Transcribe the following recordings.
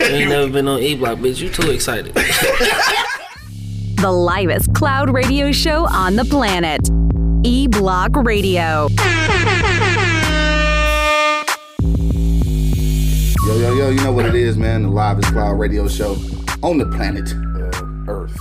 You ain't never been on E Block, bitch. You too excited. The livest cloud radio show on the planet. E Block Radio. Yo, yo, yo, you know what it is, man. The livest cloud radio show on the planet. Uh, Earth,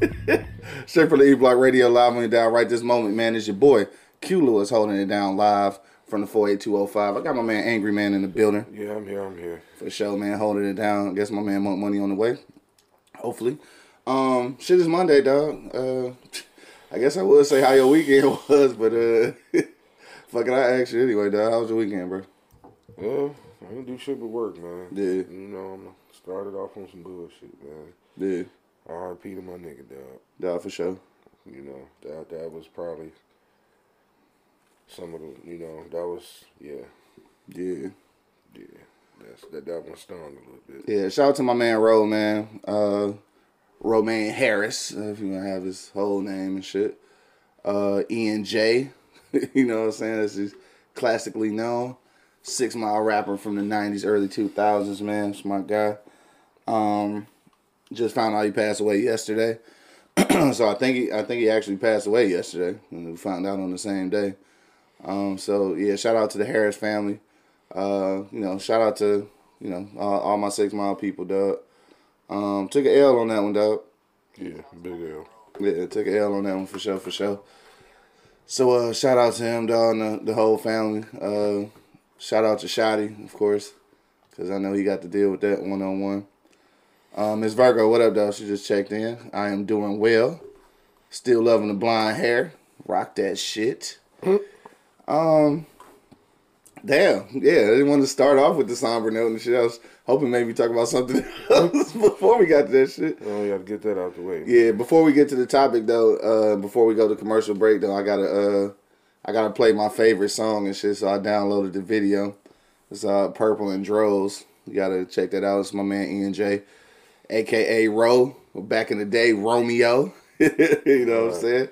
I guess. Straight from the E Block Radio live on you down right this moment, man. It's your boy Q Lewis holding it down live from the 48205. I got my man Angry Man in the building Yeah, I'm here. I'm here. for sure, man. Holding it down. I guess my man Monk Money on the way. Hopefully. Um, shit is Monday, dog. Uh, I guess I would say how your weekend was, but uh, fucking I ask you anyway, dog. How was your weekend, bro? Yeah, I didn't do shit but work, man. Yeah. You know, I'm started off on some bullshit, man. Yeah, RP to my nigga, dog. dog for sure. You know, that that was probably some of the, you know, that was, yeah, Yeah. yeah. That's that that one stung a little bit. Yeah, shout out to my man Ro, man. Uh Romaine Harris, uh, if you wanna have his whole name and shit. Uh Ian J. you know what I'm saying? This is classically known. Six mile rapper from the nineties, early two thousands, man. It's my guy. Um just found out he passed away yesterday. so I think he I think he actually passed away yesterday. And we found out on the same day. Um so yeah, shout out to the Harris family. Uh, you know, shout out to you know all, all my six mile people, dog. Um, took an L on that one, dog. Yeah, big L. Yeah, took an L on that one for sure, for sure. So uh, shout out to him, dog, and the, the whole family. Uh, shout out to Shotty, of course, because I know he got to deal with that one on one. Um, Miss Virgo, what up, dog? She just checked in. I am doing well. Still loving the blonde hair. Rock that shit. Um, damn, yeah. I didn't want to start off with the somber note and shit. I was hoping maybe talk about something else before we got to that shit. Oh, you got to get that out the way. Yeah, before we get to the topic though, uh, before we go to commercial break though, I gotta uh, I gotta play my favorite song and shit. So I downloaded the video. It's uh, Purple and Droz. You gotta check that out. It's my man Ian J, aka Ro. Back in the day, Romeo. you know what I'm saying?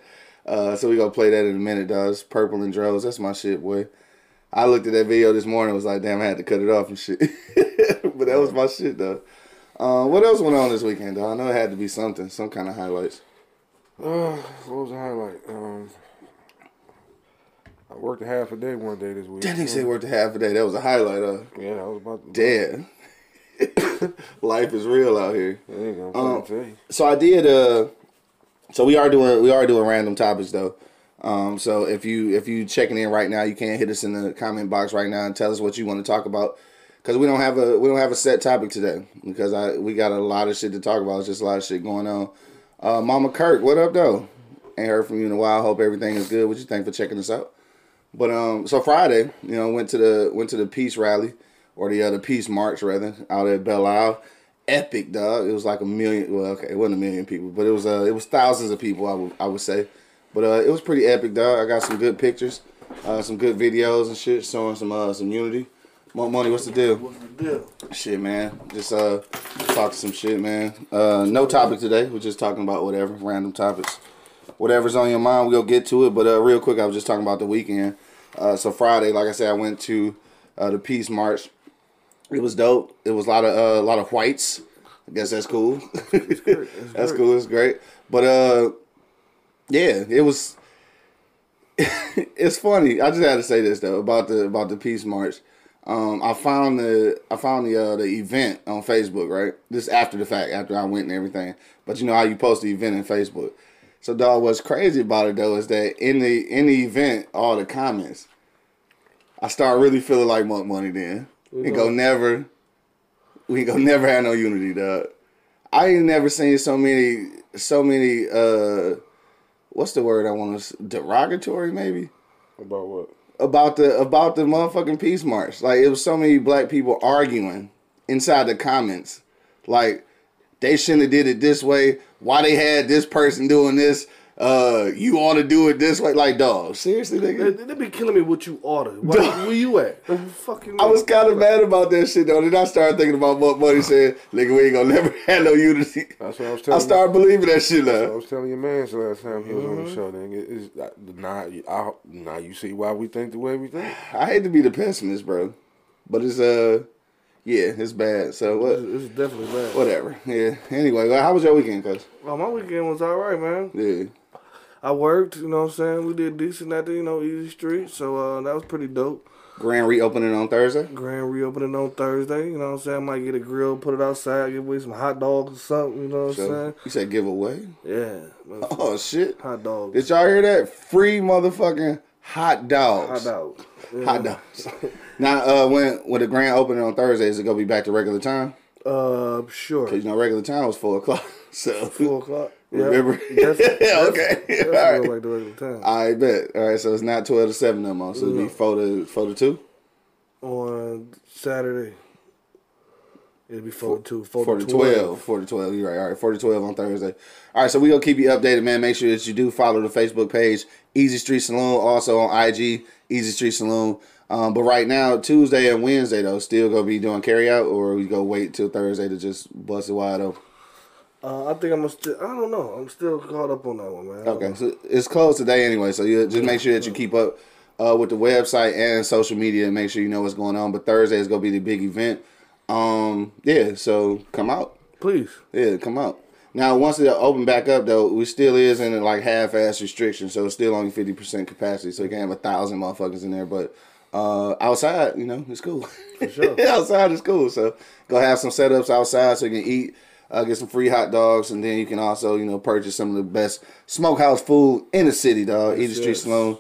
Uh, so we gonna play that in a minute, dog. Purple and Droz. That's my shit, boy. I looked at that video this morning. Was like, damn, I had to cut it off and shit. but that was my shit though. Uh, what else went on this weekend, though? I know it had to be something, some kind of highlights. Uh, what was the highlight? Um, I worked a half a day one day this week. That nigga said worked a half a day. That was a highlight of. Yeah, I was about to. Damn. Life is real out here. I ain't gonna Um. So I did. Uh, so we are doing we are doing random topics though. Um, so if you if you checking in right now, you can't hit us in the comment box right now and tell us what you want to talk about. Cause we don't have a we don't have a set topic today because I we got a lot of shit to talk about. It's just a lot of shit going on. Uh, Mama Kirk, what up though? Ain't heard from you in a while. Hope everything is good. What you think for checking us out? But um, so Friday, you know, went to the went to the peace rally or the uh, peace march rather out at Belle Isle. Epic, dog. It was like a million. Well, okay, it wasn't a million people, but it was uh, it was thousands of people. I would I would say, but uh, it was pretty epic, dog. I got some good pictures, uh, some good videos and shit, showing some uh, some unity. Mo- Money, what's the deal? What's the deal? Shit, man. Just uh, talk some shit, man. Uh, no topic today. We're just talking about whatever, random topics. Whatever's on your mind, we'll get to it. But uh, real quick, I was just talking about the weekend. Uh, so Friday, like I said, I went to uh, the Peace March. It was dope. It was a lot of uh, a lot of whites. I guess that's cool. that's cool. It's great. But uh, yeah, it was. it's funny. I just had to say this though about the about the Peace March. Um, I found the I found the uh, the event on Facebook. Right, this after the fact, after I went and everything. But you know how you post the event in Facebook. So dog, what's crazy about it though is that in the in the event, all the comments, I start really feeling like Monk Money. Then we go never, we go never have no unity, dog. I ain't never seen so many so many. uh What's the word I want to derogatory maybe About what? about the about the motherfucking peace march. Like it was so many black people arguing inside the comments. Like they shouldn't have did it this way. Why they had this person doing this? Uh, you ought to do it this way. Like dog, seriously, They, nigga. they be killing me what you order. Where, where you at? Fucking I was kind of mad about that shit though. Then I started thinking about what Buddy said. Nigga, we ain't gonna never have no unity. That's what I was telling. I telling started believing that shit though. I was telling your man the last time he was on Mm-hmm. the show. Then it is now, you- I, now you see why we think the way we think. I hate to be the pessimist, bro, but it's uh, Yeah, it's bad. So what? It's definitely bad. Whatever. Yeah. Anyway, how was your weekend, cuz? Well, my weekend was all right, man. Yeah. I worked, you know what I'm saying? We did decent at the, you know, Easy Street, so uh, that was pretty dope. Grand reopening on Thursday. Grand reopening on Thursday, you know what I'm saying? I might get a grill, put it outside, give away some hot dogs or something, you know what I'm So, saying? you said giveaway. Yeah. Oh shit! Hot dogs. Did y'all hear that? Free motherfucking hot dogs. Hot dogs. Yeah. Hot dogs. now, uh, when when the grand opening on Thursday, is it gonna be back to regular time? Uh, sure. Cause you know regular time was four o'clock. So Four o'clock. Yeah. Remember? That's, that's, Okay. That's All right. like the regular time. I bet. All right, so it's not twelve to seven no more. So it'll be four to four to two. On Saturday. It'll be four to two. Four, Four to to twelve. Four to twelve. You're right. All right. Four to twelve on Thursday. All right. So we're gonna keep you updated, man. Make sure that you do follow the Facebook page, Easy Street Saloon. Also on IG, Easy Street Saloon. Um, but right now, Tuesday and Wednesday though, still gonna be doing carry out, or we go wait till Thursday to just bust it wide open. Uh, I think I'm still. I don't know. I'm still caught up on that one, man. Okay, so it's closed today anyway. So you just make sure that you keep up uh, with the website and social media and make sure you know what's going on. But Thursday is gonna be the big event. Um, yeah. So come out. Please. Yeah, come out. Now, once it open back up, though, we still is in like half-ass restriction, so it's still only fifty percent capacity. So you can have a thousand motherfuckers in there, but uh, outside, you know, it's cool. For sure. outside is cool. So go have some setups outside so you can eat, uh, get some free hot dogs, and then you can also, you know, purchase some of the best smokehouse food in the city, dog. Easy Street yes. Saloon.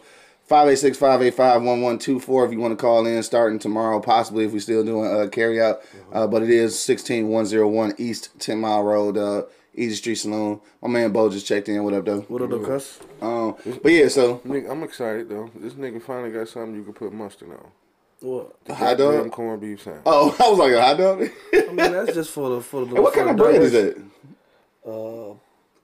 586-585-1124 if you want to call in starting tomorrow, possibly if we're still doing uh, carry out. Uh, but it is 16101 East 10 Mile Road, uh, Easy Street Saloon. My man Bo just checked in. What up, though? What up, though, cuss? Um, but yeah, so Nigga, I'm excited though. This nigga finally got something you can put mustard on. What? hot Damn dog. corned beef sandwich. Oh, I was like a hot dog. I mean, that's just for the for the. Hey, what for kind of bread is direction. that? Uh,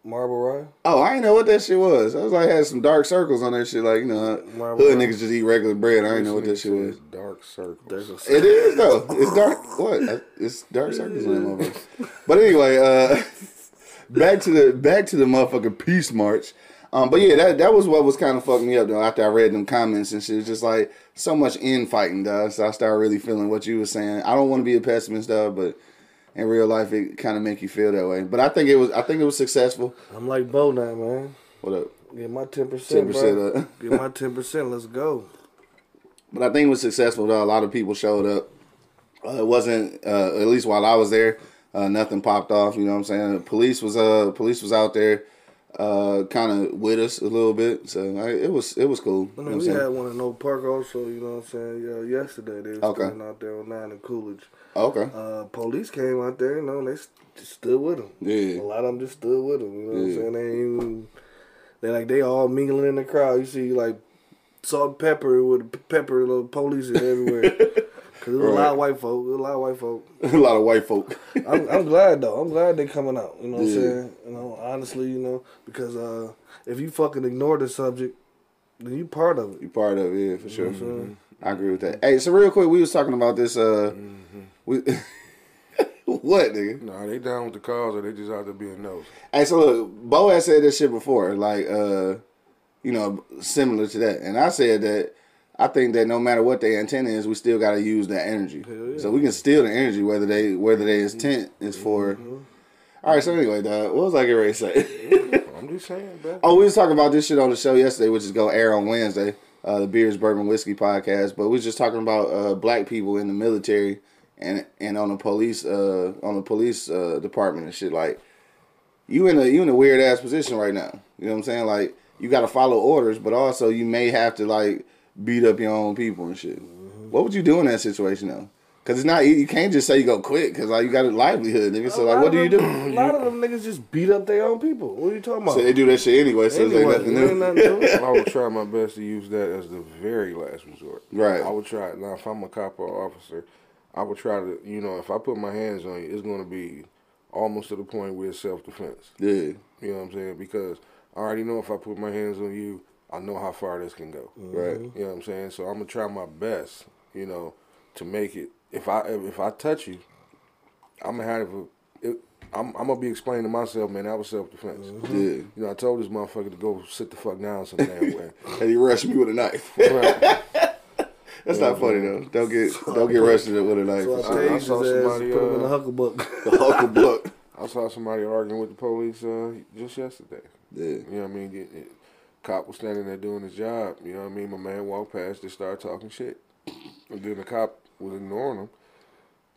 Marble Rye. Oh, I didn't know what that shit was. I was like, had some dark circles on that shit. Like, you know, Marble hood Rye. niggas just eat regular bread. I didn't know what that shit was. Dark circles. There's a It is though. It's dark. What? It's dark circles in that motherfucker. But anyway, uh, back to the back to the motherfucking peace march. Um, but yeah, that that was what was kind of fucking me up though. After I read them comments and shit, it's just like so much infighting, dog. So I started really feeling what you were saying. I don't want to be a pessimist, dog, but in real life, it kind of make you feel that way. But I think it was. I think it was successful. I'm like Bo now, man. What up? Get my ten Ten percent, up. Get my ten percent. Let's go. But I think it was successful though. A lot of people showed up. Uh, it wasn't uh, at least while I was there. Uh, nothing popped off. You know what I'm saying? Police was uh police was out there, uh, kind of with us a little bit. So I, it was it was cool. I You know mean, what I'm we had one in Oak Park also. You know what I'm saying? Yeah, yesterday they was Okay. going out there on nine and Coolidge. okay. Uh, police came out there. You know, and they st- just stood with them. Yeah. A lot of them just stood with them. You know what I'm saying? They ain't even, they like they all mingling in the crowd. You see like salt and pepper with pepper little police is everywhere. Cause there's a lot of white folk. There's a lot of white folk. a lot of white folk. I'm, I'm glad though. I'm glad they coming out. You know what Yeah. I'm saying? You know, honestly, you know, because uh, if you fucking ignore the subject, then you part of it. you part of it, yeah, for sure. Mhm. I agree with that. Hey, so real quick, we was talking about this. Uh, we what nigga? Nah, they down with the cause or they just out there being nosy. Hey, so look, Bo had said this shit before, like, uh, you know, similar to that. And I said that I think that no matter what their intent is, we still got to use that energy. So we can steal the energy, whether they whether their intent is for. All right. So anyway, dog, what was I getting ready to say? I'm just saying, bro. oh, we was talking about this shit on the show yesterday, which is gonna air on Wednesday, uh, the Beers Bourbon Whiskey podcast. But we was just talking about uh, black people in the military and and on the police uh, on the police uh, department and shit like you in a you in a weird ass position right now. You know what I'm saying? Like you got to follow orders, but also you may have to like beat up your own people and shit. Mm-hmm. What would you do in that situation though? Cause it's not you can't just say you go quit because like you got a livelihood, nigga. So A like, what do you do? them- A lot of them niggas just beat up their own people. What are you talking about? So they do that shit anyway. So Anyway, it's ain't nothing nothing new. to. I would try my best to use that as the very last resort. Right. I would try. Now, if I'm a cop or officer, I would try to, you know, if I put my hands on you, it's going to be almost to the point where it's self defense. Yeah, You know what I'm saying? Because I already know if I put my hands on you, I know how far this can go. right. You know what I'm saying? So I'm gonna try my best, you know, to make it. If I if I touch you, I'm gonna have a. It, I'm, I'm gonna be explaining to myself, man. That was self defense. Yeah. You know, I told this motherfucker to go sit the fuck down some damn way. And he rushed me with a knife. Right. That's not funny though. Don't get don't get arrested with a knife. So I for. I saw somebody, put him in uh, a hucklebuck. The Hucklebuck. I saw somebody arguing with the police uh, just yesterday. Yeah. You know what I mean? Get, it, cop was standing there doing his job. You know what I mean? My man walked past, just started talking shit, and then the cop was ignoring him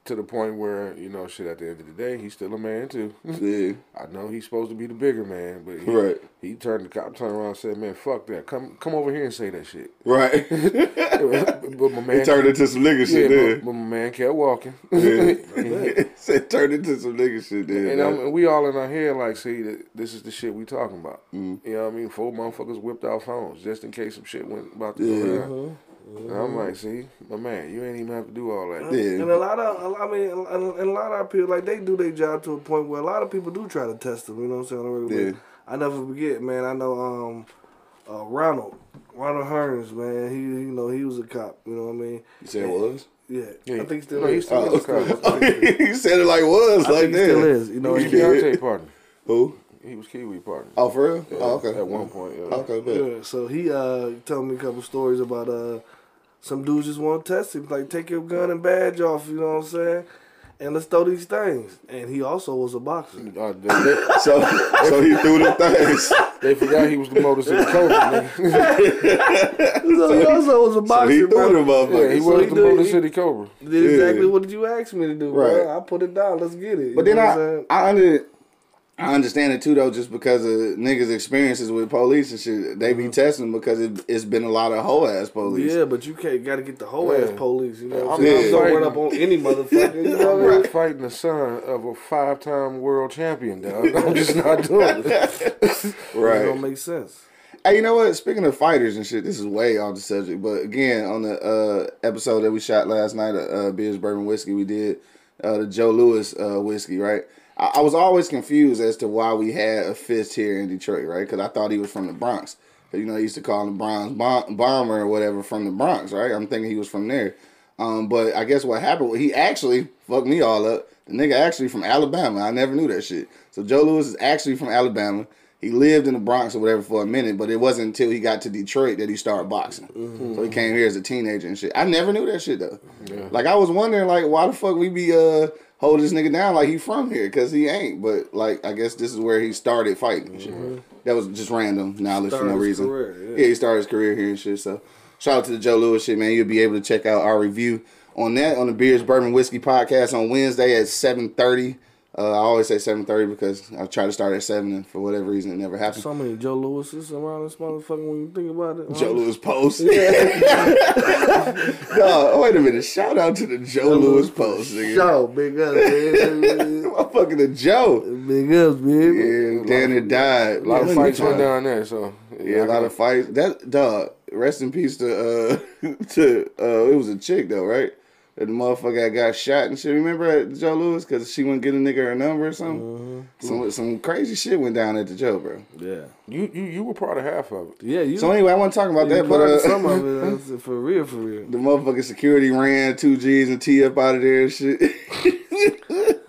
to the point where you know, shit. At the end of the day, he's still a man too. Yeah. I know he's supposed to be the bigger man, but he, Right. he turned the cop turned around and said, "Man, fuck that. Come come over here and say that shit." Right. but my man it turned into some nigga yeah, shit but, then. but my man kept walking. Yeah. It turned into some nigga shit then. And dog. I'm, we all in our head like, see, this is the shit we talking about. Mm. You know what I mean? Four motherfuckers whipped out phones just in case some shit went about to Yeah. go down. And I'm like, see, my man, you ain't even have to do all that. Yeah. And a lot of, I mean, and and a lot of our people, like, they do their job to a point where a lot of people do try to test them, you know what I'm saying? on Yeah. I never forget, man, I know um, uh, Ronald, Ronald Hearns, man, he, you know, he was a cop, you know what I mean? You said it was? Yeah, Yeah, I think he still no, he still Oh. is a cop. you said it like was, I like think he that. still is, you know. He was he- Beyonce partner. Who? He was Kiwi partner. Oh, for real? oh, okay. At one point, yeah. Okay, bet. Yeah, so he uh told me a couple stories about uh some dudes just want to test him, like take your gun and badge off, you know what I'm saying? And let's throw these things. And he also was a boxer. Uh, they, they, So, so he threw the things. they forgot he was the Motor City Cobra. nigga. So he also was a So boxer. he threw the bro. Yeah, he So was he the do- Motor City Cobra. Did exactly Yeah. what did you ask me to do, Right. bro. I put it down. Let's get it. But You then know what I, I'm saying? I under, I understand it too though, just because of niggas' experiences with police and shit. They be testing because it, it's been a lot of hoe ass police. Yeah, but you can't got to get the whole Yeah. ass police. You know what I'm I'm not Don't run up on any motherfucker. You know I'm what I mean? not fighting the son of a five-time world champion, dog. I'm just not doing it. right, It Right. don't make sense. Hey, you know what? Speaking of fighters and shit, this is way off the subject. But again, on the uh, episode that we shot last night, uh, Beers Bourbon Whiskey, we did uh, the Joe Louis uh, whiskey, right? I, I was always confused as to why we had a fist here in Detroit, right? Because I thought he was from the Bronx. You know, they used to call him Bronx Bom- Bomber or whatever from the Bronx, right? I'm thinking he was from there. Um, but I guess what happened, he actually fucked me all up. The nigga actually from Alabama. I never knew that shit. So Joe Louis is actually from Alabama. He lived in the Bronx or whatever for a minute, but it wasn't until he got to Detroit that he started boxing. So he came here as a teenager and shit. I never knew that shit though. Like I was wondering, like, why the fuck we be uh holding this nigga down like he from here? Cause he ain't. But like, I guess this is where he started fighting. shit. Mm-hmm. That was just random knowledge for no reason. career, yeah. yeah, he started his career here and shit. So shout out to the Joe Louis shit, man. You'll be able to check out our review on that on the Beers Bourbon Whiskey podcast on Wednesday at seven thirty. Uh, I always say seven thirty because I try to start at seven, and for whatever reason, it never happened. So many Joe Louis's around this motherfucker when you think about it. Joe Louis post. no, wait a minute. Shout out to the Joe Louis post, nigga. Show, big ups, man. Motherfucking the Joe. big ups, man. Yeah, Danny died. A lot of fights went down there, so Yeah, a lot of fights. That dog. Rest in peace to uh to uh it was a chick though, right? That the motherfucker that got shot and shit. Remember at Joe Louis because she wouldn't get a nigga her number or something. Some some crazy shit went down at the Joe, bro. Yeah. You you you were part of half of it. Yeah, you. So anyway, I want to talk about that, but uh, some of it, for real, for real. the motherfucking security ran two G's and T up out of there and shit.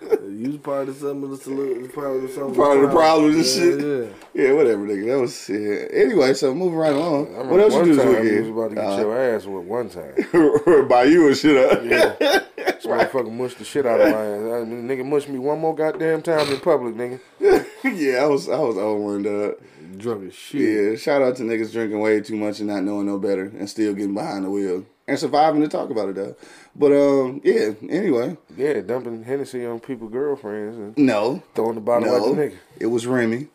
You was part of some of the solution, part of the some Part of the problems and yeah, shit. Yeah. yeah, whatever, nigga. That was yeah. Anyway, so moving right along. I remember What else you do this time You was about to get Uh, your ass with one time. or by you and shit up. Yeah, This motherfucker mushed the shit out of my ass. I mean, nigga mushed me one more goddamn time in public, nigga. yeah, I was I was on one dog. Drunk as shit. Yeah, shout out to niggas drinking way too much and not knowing no better and still getting behind the wheel and surviving to talk about it though. But um, yeah. Anyway, Yeah, dumping Hennessy on people girlfriends and no, throwing the bottle at the no, nigga. it was Remy.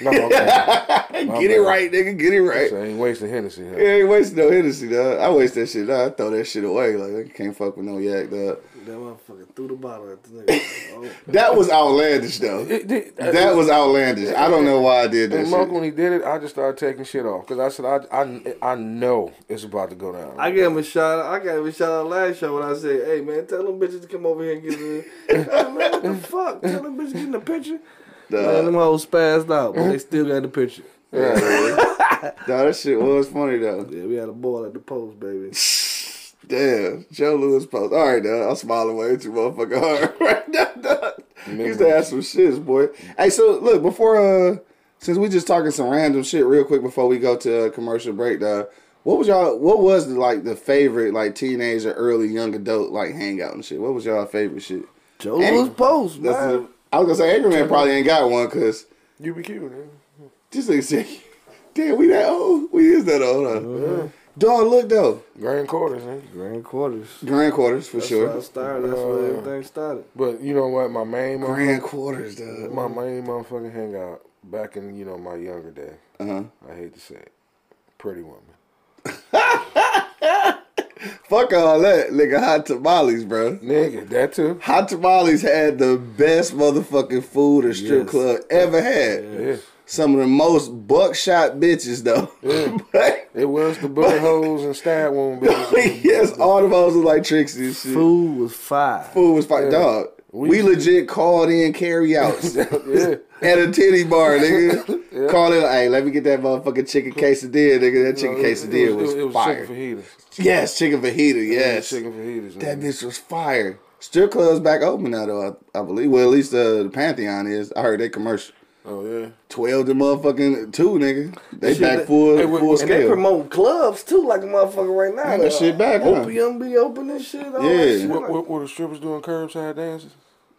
No, okay. Get it bad. right, nigga. Get it right. So I ain't wasting Hennessy. Huh? Yeah, ain't wasting no Hennessy, dog. I waste that shit. Dog. I throw that shit away. Like I can't fuck with no yak, dog. That motherfucker threw the bottle at the nigga. Oh. That was outlandish, though. It, it, That was outlandish. I don't know why I did that And Mark, shit. when he did it, I just started taking shit off because I said I, I I know it's about to go down. I gave him a shout out. I gave him a shout out last show when I said, "Hey man, tell them bitches to come over here and get the hey, man, what the fuck? Tell them bitches get in the picture." Man, them hoes spazzed out, but they mm-hmm. still got the picture. Yeah, Dog, that shit was funny though. Yeah, we had a ball at the post, baby. Damn, Joe Louis post. All right, dog. I'm smiling way too motherfucking hard right now, dog. You used to ask some shits, boy. Hey, so look before uh, since we just talking some random shit real quick before we go to a commercial break, dog. What was y'all? What was like the favorite like teenager, early young adult like hangout and shit? What was y'all favorite shit? Joe Louis post, man. the- I was gonna say Angry Man probably ain't got one because You be cute, man. this nigga said, "Damn, we that old? We is that old? Huh? Dog, look though, Grand quarters, man. Grand quarters. grand quarters for That's sure. where I started. That's where everything started. But you know what? My main Grand motherfucking, quarters, dog. my main motherfucking hangout back in you know my younger day. Uh huh. I hate to say it, pretty woman. Fuck all that, nigga. Hot tamales, bro. Nigga, that too. Hot tamales had the best motherfucking food a strip Yes. club ever had. Yeah, Some of the most buckshot bitches though. Yeah. But- it was the bullet holes and stab wound bitches. yes, all the hoes was like Trixie and shit. Food was fire. Food was like dog. We, We- legit called in carry outs yeah, at a titty bar, nigga. Call it, hey, let me get that motherfucking chicken quesadilla, nigga. That chicken it, quesadilla it was, it was fire. chicken fajitas. yes, chicken fajita, yes. chicken fajitas. That bitch was fire. Strip clubs back open now, though, I, I believe. Well, at least uh, the Pantheon is. I heard they commercial. Oh yeah. 12 to motherfucking two, nigga. They Shit, back they- full, Hey, wait, full and And they promote clubs too, like a motherfucker right now. Yeah, that Uh, shit back, huh? Opium be opening shit. All Yeah. Shit. What, like- what, what the strippers doing curbside dances?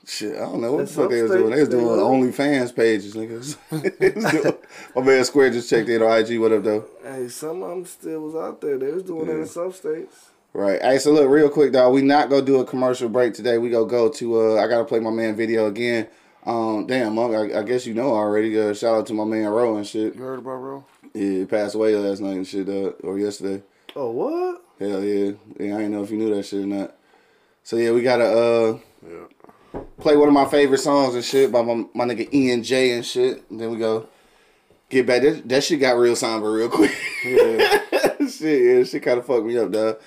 Shit, I don't know what the fuck they was doing. They was doing they OnlyFans pages, niggas. They was doing- My man Square just checked in on IG. What up, though? Hey, some of them still was out there. They was doing it in some states. Right. Hey, so look, real quick, dog. We not gonna do a commercial break today. We gonna go to. uh I gotta play my man video again. Um, damn, I, I guess you know already. Uh, shout out to my man Ro and shit. You heard about Ro? Yeah, he passed away last night and shit, uh, or yesterday. Oh what? Hell yeah. Yeah, I didn't know if you knew that shit or not. So yeah, we gotta uh Yeah. play one of my favorite songs and shit by my, my nigga Ian J and shit. And then we go get back. That, that shit got real somber real quick. Yeah. shit, yeah, shit kind of fucked me up, dog.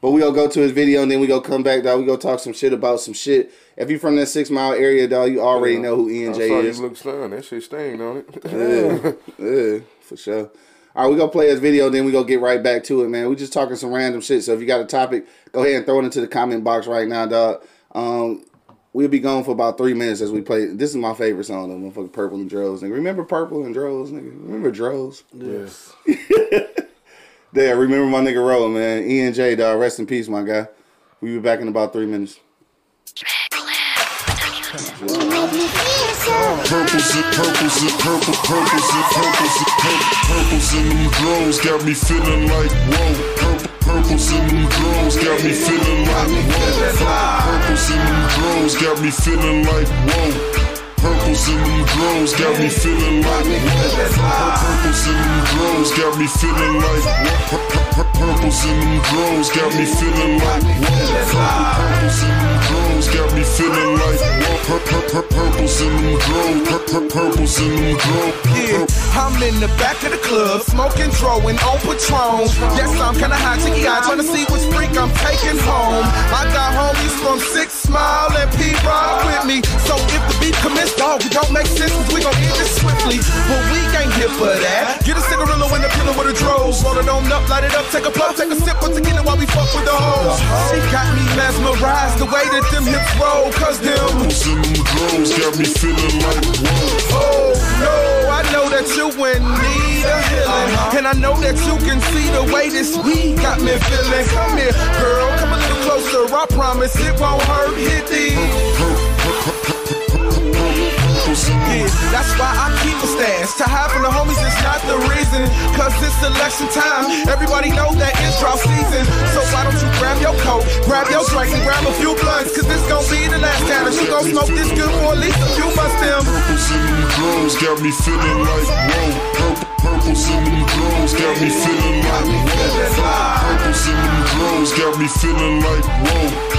But we gonna go to his video and then we go come back, dog. We go talk some shit about some shit. If you from that six mile area, dog, you already know who Ian I J saw is. you look stunned. That shit stained on it. Yeah, yeah, for sure. All right, we gonna play his video, then we gonna get right back to it, man. We just talking some random shit. So if you got a topic, go ahead and throw it into the comment box right now, dog. Um, we'll be gone for about three minutes as we play. This is my favorite song, though, motherfucking Purple and Droves. Nigga, remember Purple and Droves, nigga? Remember Droves? Yes. Yeah, remember my nigga Roll, man. Ian J, dog. Rest in peace, my guy. We be back in about three minutes. Purples and purples and purple, purples and purples and purple, purples in them drones got me feeling like whoa. Purple, purples in them drones got me feeling like whoa. Purples in them drones got me feeling like whoa. Purples in them drones got me feeling like whoa. Purples in them drones got me feeling like whoa. Purples in them drones got me feeling like whoa. Purples in them drones got me feeling like whoa. Purples in them drones, purples in them. Yeah, I'm in the back of the club, smoking, throwing on Patron. Yes, I'm kinda high, chicky eye, trying to see which freak I'm taking home. I got homies from Six Mile and P Rock with me. So if the beat commence, dog, it don't make sense, 'cause we gon' end this swiftly. But we ain't here for that. Get a cigarillo in the pillow with a drove. Roll it on up, light it up, take a puff, take a sip of tequila while we fuck with the hoes. She got me mesmerized the way that them hips roll, cause them Them drones got me feeling like whoa. Oh no, I know that you in need of healing, uh-huh. and I know that you can see the way this weed got me feeling. Come here, girl, come a little closer. I promise it won't hurt. Hit these. Yeah, that's why I keep a stash. To hide from the homies is not the reason. Cause it's election time. Everybody know that it's drought season. So why don't you grab your coat, grab your drink, and grab a few blunts? Cause this gon' be the last time that you gon' smoke this good for at least a few months. Them. Purples in them drones got me feeling like whoa. Purple, purples in them drones got me feeling like whoa. Purples in them drones got me feeling like whoa.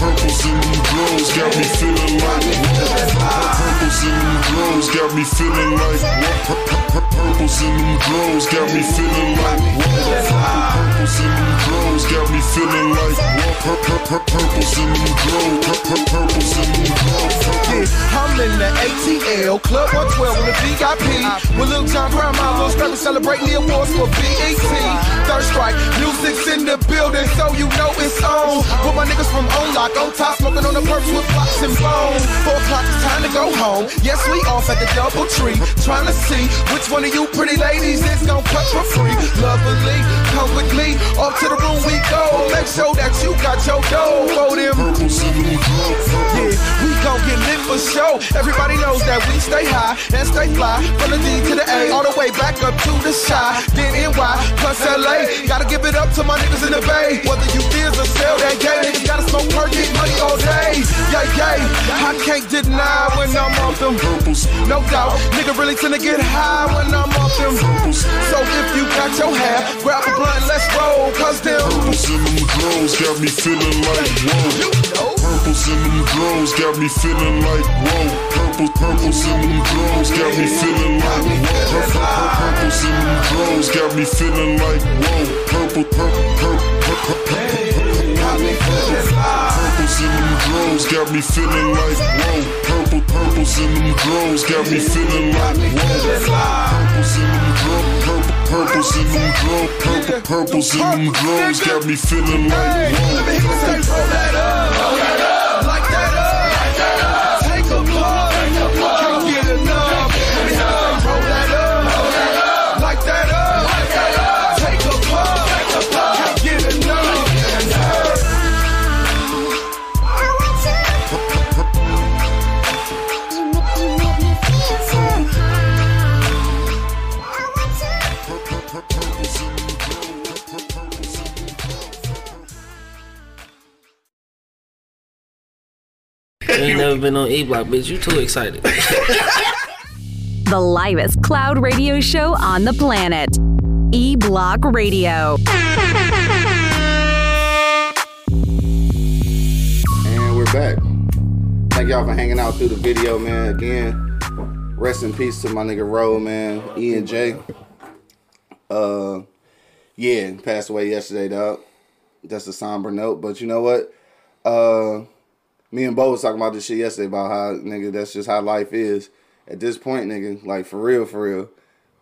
Purples in them drones got me feeling like whoa. Purples in them drones got me feeling like whoa. Purples in them drones got me feeling like whoa. Purples in them drones got me feeling like. Purples in them drones, purples in them drones. I'm in the ATL Club 112 with the VIP. With Lil Jon my little scrappy celebrating the awards for BET. Third strike, music's in the building, so you know it's on. With my niggas from On Lock, on top, smoking on the perks with pops and bones. Four o'clock, it's time to go home. Yes, we off at the double tree, trying to see which one you pretty ladies it's gon' cut for free. Lovely, come with me, off to the room we go. Make sure that you got your dough for them. Yeah, gon' get lit for show. Everybody knows that we stay high and stay fly. From the D to the A, all the way back up to the shy. Then NY plus LA. Gotta give it up to my niggas in the Bay. Whether you biz or sell that gay, niggas gotta smoke perk, get money all day. Yeah, yeah. I can't deny when I'm off them. Purples. No doubt, nigga really tend to get high when I'm off them. So if you got your hair, grab a blunt, let's roll. Cause them. Purples in them got me feeling like whoa. Purples in them drugs got me feeling like whoa. Purple, purples in them drugs got me feeling like whoa. Purple, purple purples in them drugs got me feeling like whoa. Purple, purple, purple, purple, purple. Purples in them drugs got me feeling like whoa. Purple, purples in them drugs got me feeling like whoa. Purples in them drugs, purple, purples in them drugs, purple, purples in them drugs got me feeling like whoa. let me say, roll that up. Ain't never been on E Block, bitch. You too excited. The livest cloud radio show on the planet. E Block Radio. And we're back. Thank y'all for hanging out through the video, man. Again, rest in peace to my nigga Ro, man. E and J. Uh, yeah, passed away yesterday, dog. That's a somber note, but you know what? Uh, me and Bo was talking about this shit yesterday about how nigga that's just how life is. At this point, nigga, like for real, for real.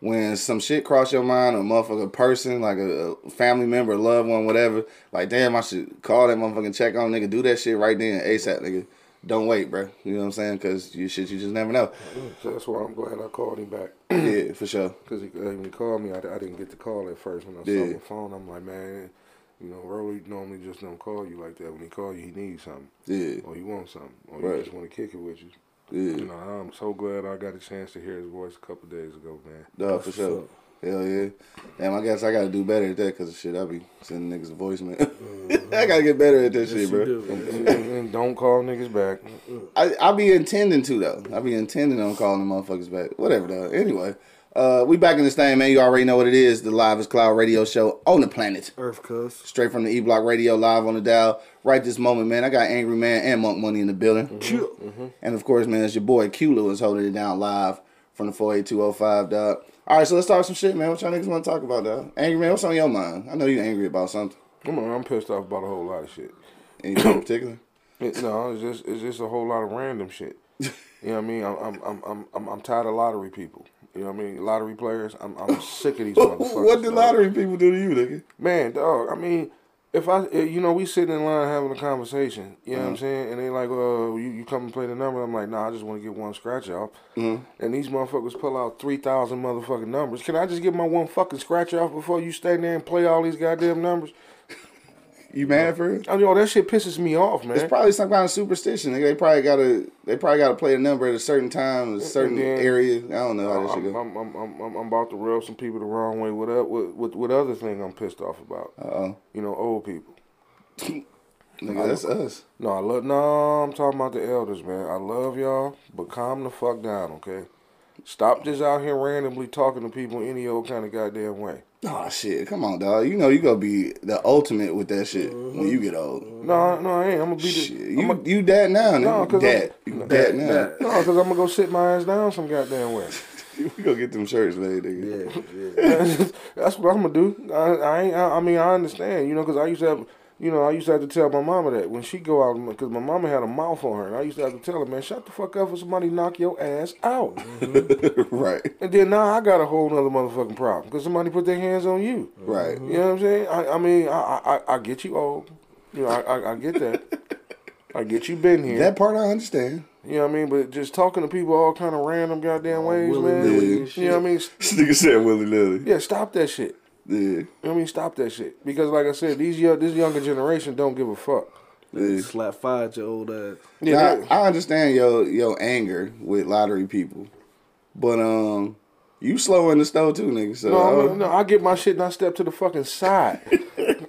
When some shit cross your mind, a motherfucker person, like a, a family member, loved one, whatever, like damn, I should call that motherfucking check on nigga, do that shit right then, ASAP, nigga. Don't wait, bro. You know what I'm saying? Cause you shit, you just never know. So that's why I'm glad I called him back. yeah, for sure. Because he, uh, when he called me, I, I didn't get the call at first. When I Yeah. saw the phone, I'm like, man, you know, Rolly normally just don't call you like that. When he call you, he needs something. Yeah, Or he wants something. Or Right. he just want to kick it with you. yeah. You know, I'm so glad I got a chance to hear his voice a couple days ago, man. Dog, for sure. Hell yeah. Damn, I guess I gotta do better at that because shit, I be sending niggas a voicemail. I gotta get better at that shit, bro. And, and don't call niggas back. I I be intending to though. I be intending on calling the motherfuckers back. Whatever though. Anyway, uh, we back in this thing, man. You already know what it is. The livest cloud radio show on the planet. Earth cuz. Straight from the E Block Radio, live on the dial. Right this moment, man. I got Angry Man and Monk Money in the building. Chill. And of course, man, it's your boy Q Lewis holding it down live from the 48205, dog. All right, so let's talk some shit, man. What y'all niggas want to talk about, dog? Angry Man, what's on your mind? I know you're angry about something. Come on, I'm pissed off about a whole lot of shit. Anything in particular? It, no, it's just it's just a whole lot of random shit. You know what I mean? I'm I'm I'm I'm I'm, I'm tired of lottery people. You know what I mean? Lottery players. I'm I'm sick of these motherfuckers. what did dog. lottery people do to you, nigga? Man, dog. I mean, if I, eh, you know, we sitting in line having a conversation. You know what I'm Uh-huh. saying? And they like, uh, you, you come and play the number. I'm like, nah, I just want to get one scratch off. Mm-hmm. And these motherfuckers pull out three thousand motherfucking numbers. Can I just get my one fucking scratch off before you stand there and play all these goddamn numbers? You mad for it? I know that shit pisses me off, man. It's probably some kind of superstition. Nigga. They probably gotta they probably gotta play a number at a certain time, a certain then- area. I don't know how that shit I'm, go. I'm, I'm, I'm, I'm, I'm about to rub some people the wrong way. What up? What, what, what other thing I'm pissed off about? Uh oh. You know, old people. Nigga, that's us. No, I love. No, I'm talking about the elders, man. I love y'all, but calm the fuck down, okay? Stop just out here randomly talking to people any old kind of goddamn way. Oh shit, come on, dog. You know you gonna be the ultimate with that shit when you get old. No, no, I ain't. I'm gonna be the. Shit, I'm you a, you dad now, nigga. No, 'cause dad, I'm- you dad now. Dad. no, because I'm gonna go sit my ass down some goddamn way. We gonna get them shirts made, nigga. Yeah, yeah. That's what I'm gonna do. I, I ain't. I, I mean, I understand, you know, because I used to have. You know, I used to have to tell my mama that when she go out, because my mama had a mouth on her, and I used to have to tell her, man, shut the fuck up for somebody knock your ass out. Mm-hmm. right, And then now I got a whole nother motherfucking problem because somebody put their hands on you. right. You know what I'm saying? I, I mean, I, I I get you old. You know, I, I, I get that. I get you been here. That part I understand. You know what I mean? But just talking to people all kind of random goddamn ways, man. willy-nilly You know what I mean? This nigga said willy nilly. Yeah, stop that shit. Yeah. You know what I mean? Stop that shit. Because like I said, these young, this younger generation don't give a fuck. yeah. Slap fire at your old ass. Yeah, Now, they- I understand your your anger with lottery people, but um, you slow in the stove too, nigga. So no, uh, I'm- no, I get my shit and I step to the fucking side.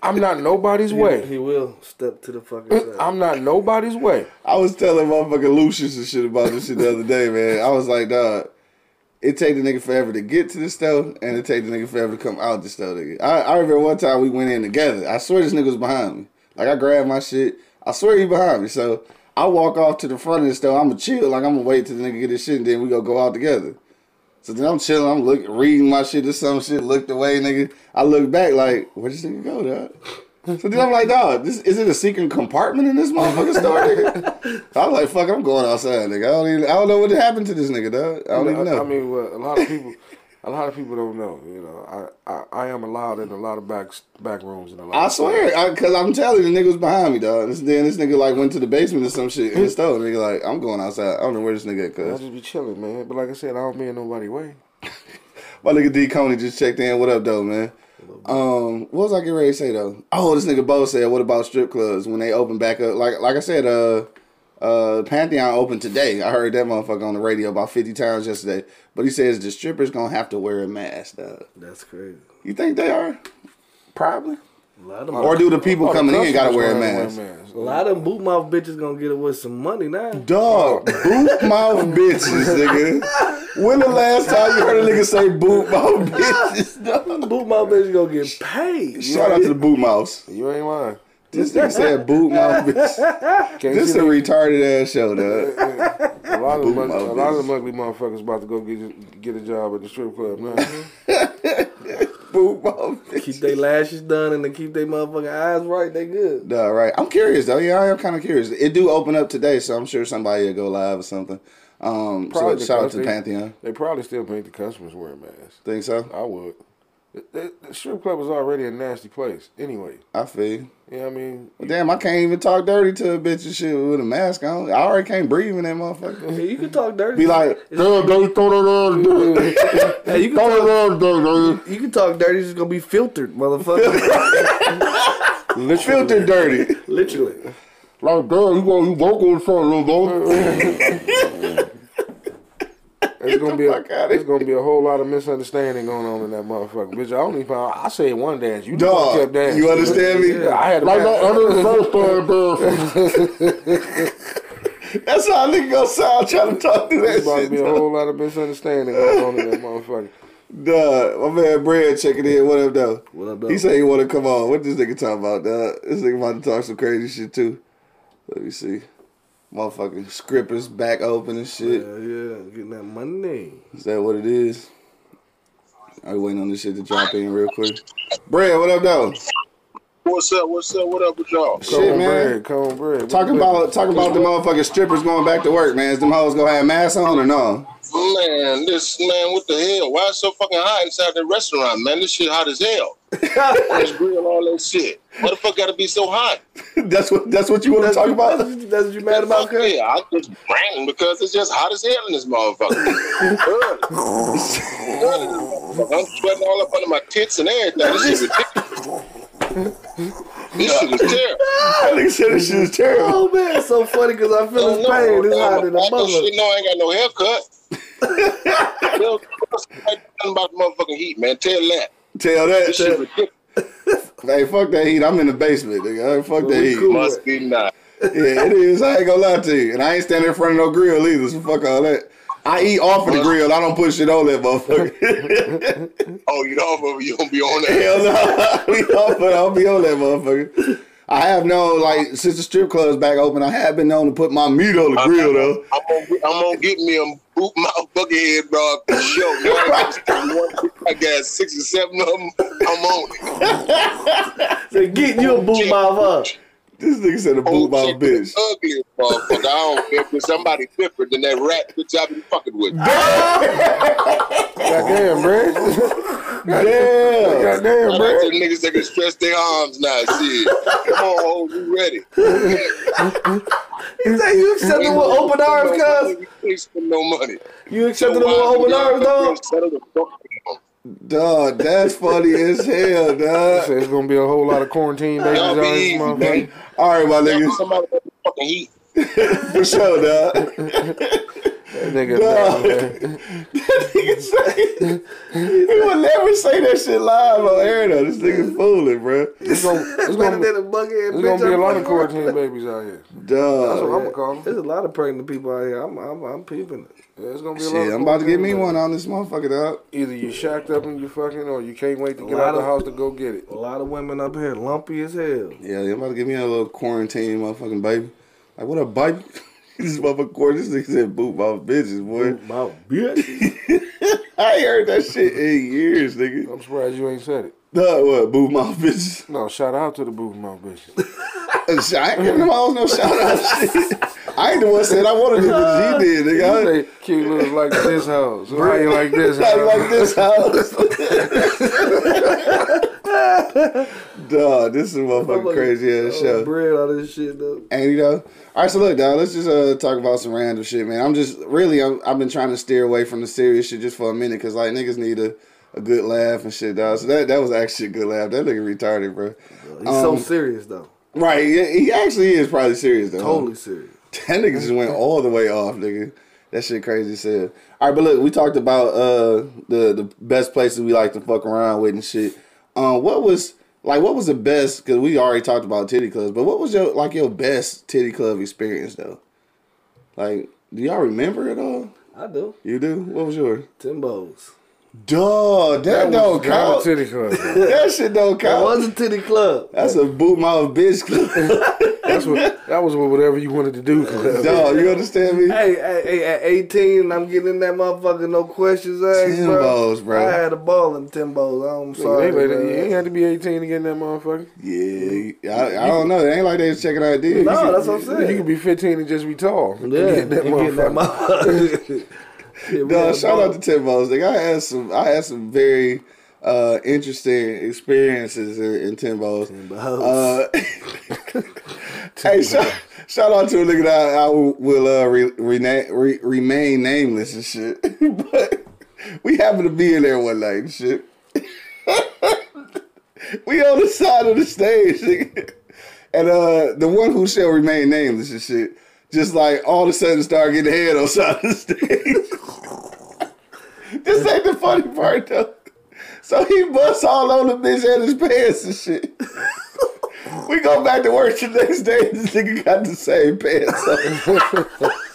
I'm not nobody's way. He will step to the fucking side. I'm not nobody's way. I was telling motherfucking Lucius and shit about this shit the other day, man. I was like, dog, it take the nigga forever to get to the stove, and it take the nigga forever to come out the stove. Nigga. I, I remember one time we went in together. I swear this nigga was behind me. Like I grabbed my shit. I swear he behind me. So I walk off to the front of the stove. I'ma chill. Like I'm gonna wait till the nigga get his shit, and then we go go out together. So then I'm chilling. I'm looking, reading my shit or some shit. Looked away, nigga. I look back like, where this nigga go, dog? So then I'm like, dog, this is it a secret compartment in this motherfucking store, nigga? I was like, fuck, I'm going outside, nigga. I don't even, I don't know what happened to this nigga, dog. I don't even know. I mean, well, a lot of people, a lot of people don't know. You know, I, I, I am allowed in a lot of back back rooms and a lot. I swear, cause I'm telling you, the nigga was behind me, dog. This, then this nigga like went to the basement or some shit in the store. Nigga like, I'm going outside. I don't know where this nigga at, I cuz. just be chilling, man. But like I said, I don't be in nobody way. My nigga D Coney just checked in. What up, though, man? Um, what was I getting ready to say though? Oh, this nigga Bo said, "What about strip clubs when they open back up?" Like, like I said, uh, uh, Pantheon opened today. I heard that motherfucker on the radio about fifty times yesterday. But he says the strippers gonna have to wear a mask. Dog. That's crazy. You think they are? Probably. A lot of Or do the people Oh, coming in gotta wear a gonna have mask? to a lot of them boot mouth bitches gonna get away with some money now. Dog, oh. boot mouth bitches, nigga. When the last time you heard a nigga say boot mouth bitches? dog? Boot mouth bitches gonna get paid. Shout out to the boot mouths. You ain't lying. This nigga said boot mouth bitch. Can't This see a that- retarded ass show, dog. a lot of them, boot a lot of ugly motherfuckers about to go get get a job at the strip club now. Boot mouth bitch. Keep their lashes done and they keep their motherfucking eyes right. They good. Nah, right. I'm curious though. Yeah, I am kind of curious. It do open up today, so I'm sure somebody will go live or something. Um, so shout out to they- Pantheon. They probably still make the customers wear masks. Think so? I would. The, the, the strip club is already a nasty place anyway. I feel. You. You know what I mean? But damn, I can't even talk dirty to a bitch and shit with a mask on. I already can't breathe in that motherfucker. Hey, you can talk dirty. Be like, It's- damn, they throw that hey, you can talk, dirty. you can talk dirty. It's just gonna be filtered, motherfucker. Filter dirty. Literally. Like, damn, you want you woke on something, little boy. It's gonna be a, fuck outta it's gonna be a whole lot of misunderstanding going on in that motherfucker. Bitch, I only found I say one dance. You the one Dog, kept dancing. you understand me? Yeah, I had to Like pass- that other first time, That's how a nigga gonna sound trying to talk through that There's about to be a whole lot of misunderstanding going on in that motherfucker. Dog, my man Brad checking in. What up, though? What up, though? He said he want to come on. What this nigga talking about, dog? This nigga about to talk some crazy shit too. Let me see. Motherfucking scrippers back open and shit. Yeah, yeah, getting that money. Is that what it is? Are we waiting on this shit to drop in real quick? Brad, what up, though? What's up? What's up? What up with y'all? Shit, Cone man. bread, cone bread. Talking about talking about the motherfucking strippers going back to work, man. Is them hoes gonna have masks on or no? Man, this man, what the hell? Why it's so fucking hot inside the restaurant, man? This shit hot as hell. Let's grill all that shit. What the fuck gotta be so hot? that's what that's what you want to talk about. that's, that's what you mad about, cuz? yeah, I just ranting because it's just hot as hell in this motherfucker. Early. Early. I'm sweating all up under my tits and everything. This shit ridiculous. This shit is terrible. That nigga said this shit is terrible. Oh man, it's so funny because I feel oh, his pain. It's hot in the I mother. shit, no, I ain't got no haircut. Tell nothing about the motherfucking heat, man. Tell that. Tell This shit that. Hey, fuck that heat. I'm in the basement, nigga. Hey, fuck that we heat. cool. Must be not. Yeah, it is. I ain't gonna lie to you. And I ain't standing in front of no grill either, so fuck all that. I eat off of the grill. I don't put shit on that motherfucker. Oh, you know, you don't be on that. Hell no. We off, but I'll be on that motherfucker. I have known, like, since the strip club's back open, I have been known to put my meat on the grill, though. I'm gonna, get- I'm gonna get me a boot my bucket head dog for sure. Man. I got six or seven of them. I'm on it. so get you a boot mouth up. This nigga said a boot Old mouth bitch. is Ugly motherfucker. I don't care if it's somebody different than that rat bitch I be fucking with. Goddamn, Brad. Damn. Goddamn, I like Brad. them niggas that can stretch their arms now. Shit. Come on, hold you ready. He said you accepted with open arms, cuz. You ain't spend no money. You accepted them with open arms, dog. Settle the fuck down. Dog, that's funny as hell, dog. So it's gonna be a whole lot of quarantine babies Y'all out be motherfucker. man. All right, my Y'all niggas, Somebody fucking heat. for sure, dog. That nigga, Dog. man. Nigga say- he would never say that shit live on air though. This nigga fooling, bro. It's gonna, it's Better gonna, than a bucket it's gonna be a lot of quarantine babies out here. That's what Dog. I'm gonna call them. There's a lot of pregnant people out here. I'm, I'm, I'm peeping it. Yeah, it's gonna be a lot Shit, of I'm about to get me one on this motherfucker, dog. Either you shacked up and you fucking, or you can't wait to get out of the house to go get it. A lot of women up here lumpy as hell. Yeah, I'm about to give me a little quarantine motherfucking baby. Like, want to baby? this motherfucker. This nigga said boot my bitches, boy. My bitch. I heard that shit in years, nigga. I'm surprised you ain't said it. Dog, what? Boot my bitches. No, shout out to the booth mouth bitches. I ain't giving them all no shout out shit. I ain't the one said I wanted it, but she did, You nigga. say cute little like this house. How you like this How you house? like this house? Dog, this is a motherfucking crazy ass Oh, show. bread all this shit though. And you know, all right. So look, dog. Let's just uh, talk about some random shit, man. I'm just really, I'm, I've been trying to steer away from the serious shit just for a minute, cause like niggas need a, a good laugh and shit, dog. So that that was actually a good laugh. That nigga retarded, bro. He's so Um, serious though. Right? He actually is probably serious though. Totally serious. That nigga just went all the way off, nigga. That shit crazy hell. All right, but look, we talked about uh the the best places we like to fuck around with and shit. Um, what was like what was the best? Because we already talked about titty clubs, but what was your like your best titty club experience though? Like, do y'all remember it all? I do. You do? What was yours? Timbos. Dog, that, That don't was not a count. titty club. That shit don't That count. was a titty club. That's a boot mouth bitch club. That's what. That was what whatever you wanted to do. Dog, you understand me? Hey, hey, hey, at 18, I'm getting in that motherfucker, no questions asked, Timbos, bro. I had a ball in Timbos. I'm sorry. They you ain't had to be 18 to get in that motherfucker. Yeah, I, I don't know. It ain't like they was checking ID. No, that's what I'm saying. You could be 15 and just be tall. yeah, get that and getting that motherfucker. Yeah, No, shout ball. out to Bones. Nigga, I had some I had some very uh, interesting experiences in, in Tim Bones. Uh, hey, shout, shout out to a nigga that I, will uh, re, re, remain nameless and shit. but we happened to be in there one night and shit. we on the side of the stage, nigga. And uh, the one who shall remain nameless and shit, just like all of a sudden started getting head on side of the stage. this ain't the funny part though. So he busts all on the bitch and his pants and shit. We go back to work the next day. This nigga got the same pants.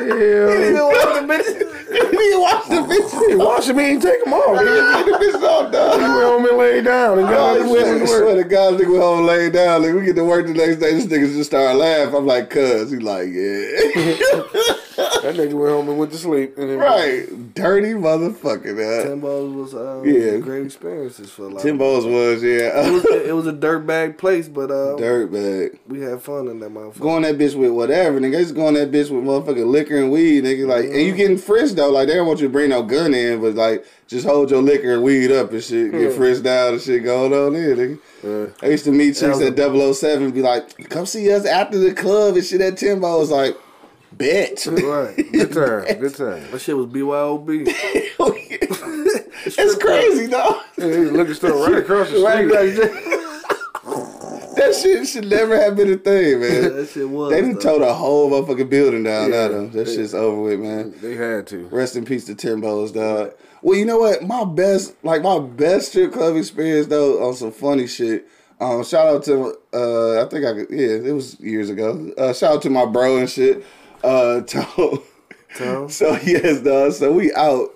He didn't wash the bitches. He didn't wash the bitches. He wash them, he ain't take them off. He He didn't get the bitches off, dog. He went home and laid down and got Oh, I swear, went to swear work. to God, nigga went home and laid down. Like, we get to work the next day, this nigga just started laughing. I'm like, cuz. He like, yeah. That nigga went home and went to sleep. And then right. Dirty motherfucker, man. Timbos was uh, Yeah. great experiences for a lot. Timbos was, It yeah. was, it was a dirtbag place, but uh, Dirt bag. we had fun in that motherfucker. Going that bitch with whatever, nigga. Just going that bitch with motherfucking liquor and weed, nigga. Like, and you mm-hmm. getting frisked though. Like, they don't want you to bring no gun in, but like, just hold your liquor and weed up and shit. Get frisked out and shit going on there, nigga. I used to meet chicks at 007 and be like, come see us after the club and shit at Timbo. I was like, bet. Right. Good time. Good time. That shit was BYOB. it's crazy, dog. Yeah, he was looking store right across the right street. back there. That shit should never have been a thing, man. That shit was. They done tore the whole motherfucking building down Yeah. now, though. That shit's over with, man. They had to. Rest in peace to Timbo's, dog. Well, you know what? My best, like my best strip club experience though, on some funny shit. Um, shout out to, uh, I think I could, yeah, it was years ago. Uh, shout out to my bro and shit, uh, Tom. Tom? So yes, dog. So we out,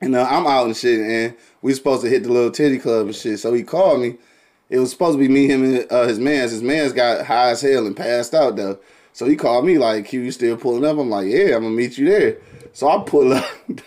and uh, I'm out and shit, and we supposed to hit the little titty club and shit. So he called me. It was supposed to be me, him, and uh, his man's. His man's got high as hell and passed out though. So he called me like, "Q, you still pulling up?" I'm like, "Yeah, I'm gonna meet you there." So I pull up.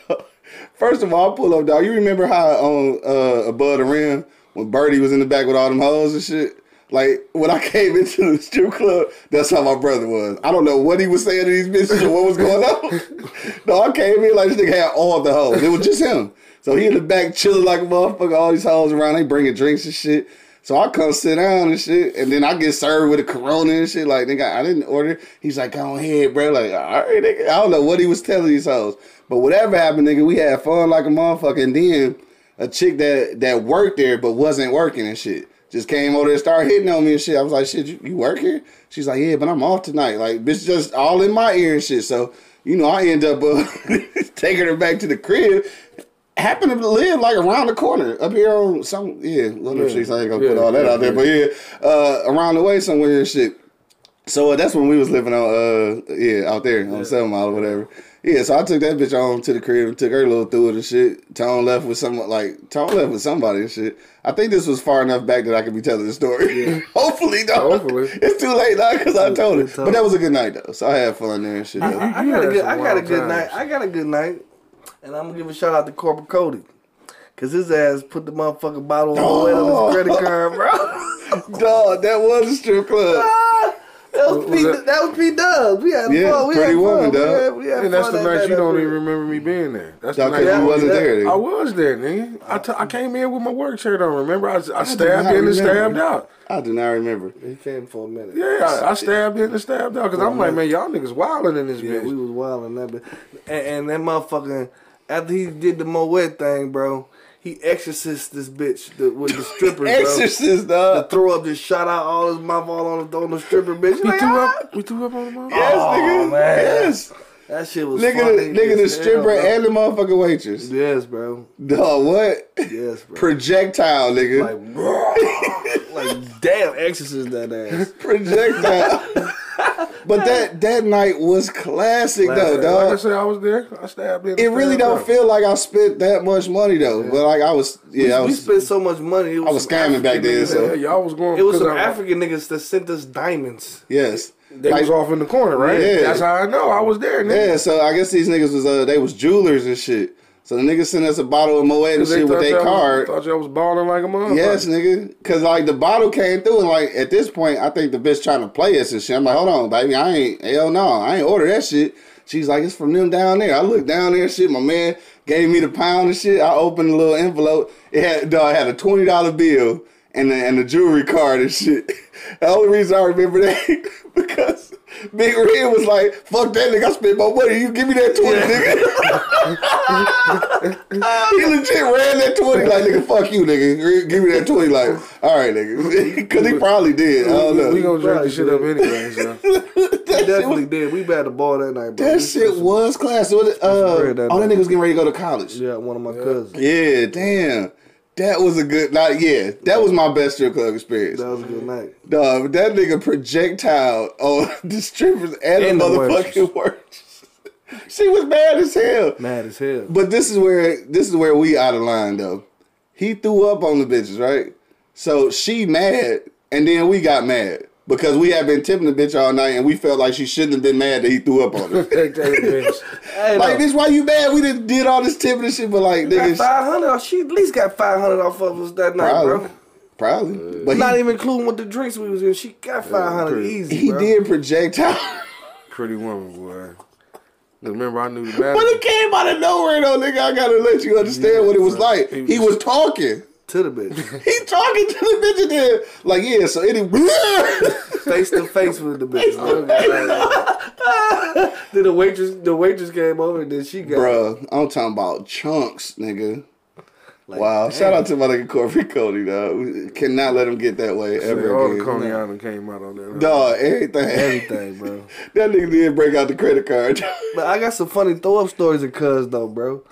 First of all, I pull up, dog. You remember how on uh, above the rim when Birdie was in the back with all them hoes and shit? Like when I came into the strip club, that's how my brother was. I don't know what he was saying to these bitches or what was going on. no, I came in like this nigga had all the hoes. It was just him. So he in the back chilling like a motherfucker. All these hoes around, they bringing drinks and shit. So I come sit down and shit, and then I get served with a Corona and shit. Like nigga, I didn't order. He's like, go ahead, bro. Like, all right, nigga. I don't know what he was telling these hoes, but whatever happened, nigga, we had fun like a motherfucker. And then a chick that that worked there but wasn't working and shit just came over and started hitting on me and shit. I was like, shit, you, you work here? She's like, yeah, but I'm off tonight. Like, bitch, just all in my ear and shit. So you know, I end up uh, taking her back to the crib. Happened to live like around the corner up here on some yeah, little Yeah. streets. I ain't gonna Yeah, put all that yeah, out there, but yeah, uh, around the way somewhere and shit. So uh, that's when we was living on uh yeah out there on Seven Mile or whatever. Yeah, so I took that bitch on to the crib and took her little through it and shit. Tone left with some like Tone left with somebody and shit. I think this was far enough back that I could be telling the story. Hopefully, though. Hopefully. it's too late now because I told it. But that was a good night though, so I had fun there and shit. though. I, I got a good, I got a good times. night. I got a good night, and I'm gonna give a shout out to Corporal Cody, cause his ass put the motherfucking bottle of Moet on his credit oh. card, bro. Dog, that was a strip club. Ah, that was P. that- That was P. Dubs. We had Yeah, fun. We Pretty had Woman, fun. We had, we had And that's fun the that night you don't even remember me being there. That's the night you wasn't yeah. there. I was there, nigga. I, t- I came in with my work shirt on. Remember, I, I do not stabbed in and stabbed out. I do not remember. He came for a minute. Yeah, I, I stabbed in and stabbed out because I'm like, man, y'all niggas wilding in this Yeah, bitch. we was wild on that bit. And, and that motherfucking after he did the Moet thing, bro, he exorcised this bitch the, with the strippers, bro. The dog. throw up just shot out all his mouth all on the, on the stripper bitch. we Like, threw ah! up. We threw up on the mother. Yes, nigga. Oh, man. Yes. That shit was Nigga, funny the, nigga, the as hell, stripper and the motherfucking waitress. Yes, bro. Dog, what? Yes, bro. Projectile, nigga. Like, like damn, exorcist that ass. Projectile. but that that night was classic, though, Classic. Like I dog. said, I was there. I stabbed in. and It really don't out. feel like I spent that much money though. But like I was, yeah, I was, we spent so much money. It was I was some scamming back then, niggas- so- Yeah, y'all was going. It was some because I- African niggas that sent us diamonds. Yes. They Like- was off in the corner, right? Yeah. That's how I know. I was there, nigga. Yeah, so I guess these niggas was uh they was jewelers and shit. So the nigga sent us a bottle of Moet and shit with their card. Was, thought y'all was balling like a motherfucker. Yes, nigga. Cause like the bottle came through and like at this point I think the bitch trying to play us and shit. I'm like, hold on, baby, I ain't hell no, I ain't order that shit. She's like, it's from them down there. I looked down there shit. My man gave me the pound and shit. I opened the little envelope. It had dog it had a twenty dollar bill and the, and the jewelry card and shit. The only reason I remember that because Big Red was like, fuck that nigga, I spent my money. You give me that 20, nigga. he legit ran that 20 like, nigga, fuck you, nigga. Give me that 20 like, all right, nigga. Because he probably did. I don't know. We gonna drink this shit up anyway. So. that, definitely was, did. We had the ball that night, bro. that We shit was class. What, uh, that all that night. niggas getting ready to go to college. Yeah, one of my cousins. Yeah, damn. That was a good night. Yeah, that was my best strip club experience. That was a good night. Dog, that nigga projectile on the strippers and, And the the motherfucking workers. She was mad as hell. Mad as hell. But this is where this is where we out of line though. He threw up on the bitches, right? So she mad, and then we got mad because we had been tipping the bitch all night, and we felt like she shouldn't have been mad that he threw up on her. Bitch. Like, no, bitch, why you mad? We done did all this tipping and shit, but like, got nigga, five hundred. She at least got five hundred off of us that night, probably, bro. probably. But Not he, even including what the drinks we was in. She got five hundred pretty- easy. he bro. did projectile. Pretty woman, boy. 'Cause Remember, I knew the But manager. it came out of nowhere though, nigga. I gotta let you understand what it was like. He He was- was talking. To the bitch, He talking to the bitch and then like, yeah, so it face to face with the bitch. then the waitress, the waitress came over, and then she got. Bruh, I'm talking about chunks, nigga. Like, wow. damn. Shout out to my nigga Corey Cody, though. We cannot let him get that way ever All the again. Coney Island came out on that. Dog, everything. everything, bro. that nigga did break out the credit card. But I got some funny throw up stories of cuz though, bro.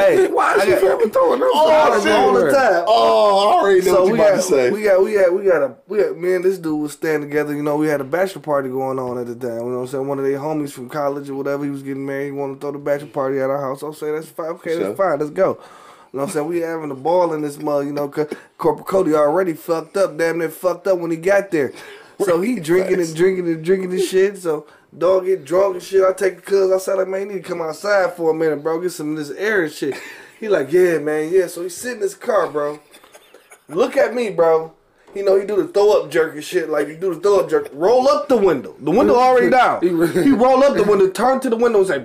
Hey, Why is you got- forever throwing up? Oh, shit. all the time. oh, I already know So what you we about got, to say. we got, we got, we got a, we got, me and this dude was standing together. You know, we had a bachelor party going on at the time. You know what I'm saying? One of their homies from college or whatever, he was getting married. He wanted to throw the bachelor party at our house. I'm saying that's fine. Okay, Sure. that's fine. Let's go. You know what I'm saying? We having a ball in this mug, you know, cause Corporal Cody already fucked up, damn near fucked up when he got there. So he drinking and drinking and drinking and shit. So dog get drunk and shit. I take the cuz outside like, man, you need to come outside for a minute, bro. Get some of this air and shit. He like, yeah, man, yeah. So he sit in his car, bro. Look at me, bro. You know, he do the throw up jerk and shit. Like, you do the throw up jerk. Roll up the window. The window already down. He roll up the window, turn to the window and say!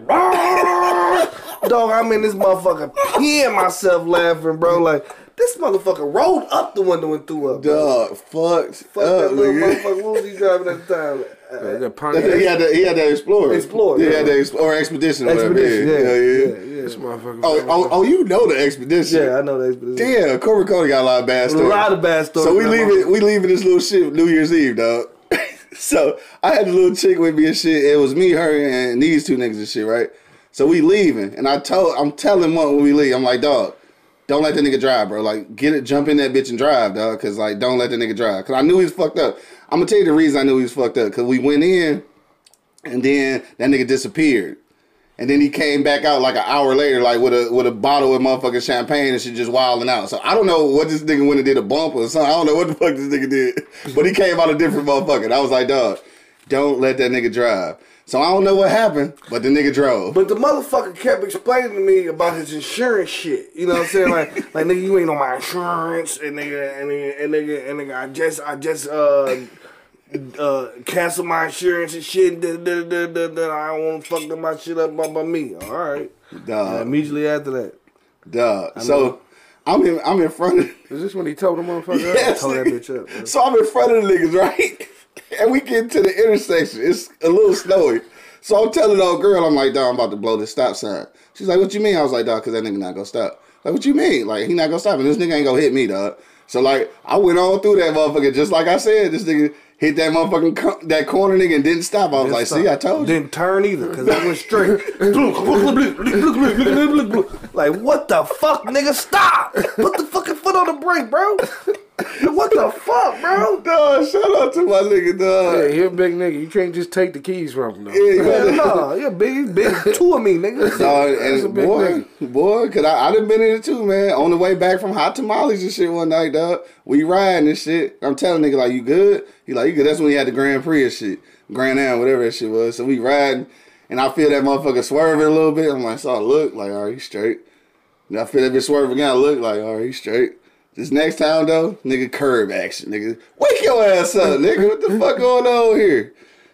Dog, I'm in this motherfucker peeing myself laughing, bro. Like, This motherfucker rolled up the window and threw up. Dog, fucked Fuck up, that little nigga. motherfucker. What was he driving at the time? Uh, the Pontiac, He had that. He had that Explorer. Explorer, He yeah. had that Explorer expedition. or. Expedition, yeah, yeah, yeah. yeah, yeah. this motherfucker. Oh, oh, oh, you know the expedition. Yeah, I know that. Damn, Cobra Cody got a lot of bad stories. A lot of bad stories. So we man. leaving, we leaving this little shit New Year's Eve, dog. so I had a little chick with me and shit. It was me, her, and these two niggas and shit, right? So we leaving, and I told, I'm telling one when we leave, I'm like, dog, don't let the nigga drive, bro. Like, get it, jump in that bitch and drive, dog. Cause like, don't let the nigga drive. Cause I knew he was fucked up. I'm gonna tell you the reason I knew he was fucked up. Cause we went in, and then that nigga disappeared. And then he came back out like an hour later, like with a with a bottle of motherfucking champagne and shit, just wilding out. So I don't know what this nigga went and did a bump or something. I don't know what the fuck this nigga did, but he came out a different motherfucker. I was like, dog, don't let that nigga drive. So I don't know what happened, but the nigga drove. But the motherfucker kept explaining to me about his insurance shit. You know what I'm saying? Like, like nigga, you ain't on my insurance, and nigga, and nigga, and nigga, and nigga, I just, I just, uh, uh, cancel my insurance and shit. Da, da, da, da, da, I don't want to fuck my shit up by, by me. All right. Dog, immediately after that, dog. So I'm in I'm in front of Is this when he told the motherfucker? Yes, told that bitch up. bro. So I'm in front of the niggas, right? And we get to the intersection. It's a little snowy. So I'm telling the old girl, I'm like, dog, I'm about to blow this stop sign. She's like, what you mean? I was like, dog, because that nigga not gonna stop. Like, what you mean? Like, he not gonna stop. And this nigga ain't gonna hit me, dog. So, like, I went on through that motherfucker. Just like I said, this nigga hit that motherfucking, co- that corner nigga and didn't stop. I was like, see, I told you. Didn't turn either, because I went straight. like, what the fuck, nigga? Stop! Put the fucking foot on the brake, bro. What the fuck, bro? Dog, shout out to my nigga, dog. Yeah, he a big nigga. You can't just take the keys from him. Though. Yeah, gotta- no, you're big, big two of me, nigga. Dog, That's a and big boy, boy, cause I, I done been in it too, man. On the way back from hot tamales and shit one night, dog. We riding and shit. I'm telling nigga like, you good? He like, you good? That's when he had the Grand Prix and shit, Grand Am, whatever that shit was. So we riding, and I feel that motherfucker swerving a little bit. I'm like, so I look like, all right, he's straight. And I feel that bitch swerving again. I look like, all right, he's straight. This next time though, nigga, curb action, nigga. Wake your ass up, nigga. What the fuck going on here?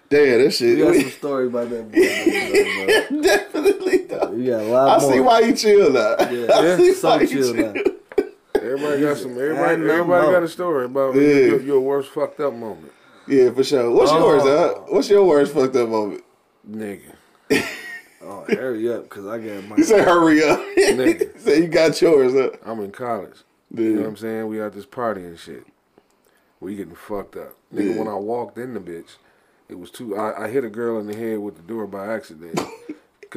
Damn, that shit. You got some story about that boy. Definitely, though. You got a lot I more. see why you chill now. Yeah, I see so why you chill now. Everybody got some. Everybody, everybody got a story about Yeah. your, your worst fucked up moment, Yeah, for sure. What's Oh. yours, huh? What's your worst fucked up moment? nigga. Oh, hurry up, cause I got my. You say hurry up. Nigga. say you got yours, huh? I'm in college. You know what I'm saying? We at this party and shit. We getting fucked up. Nigga, Yeah. when I walked in the bitch, it was too. I, I hit a girl in the head with the door by accident.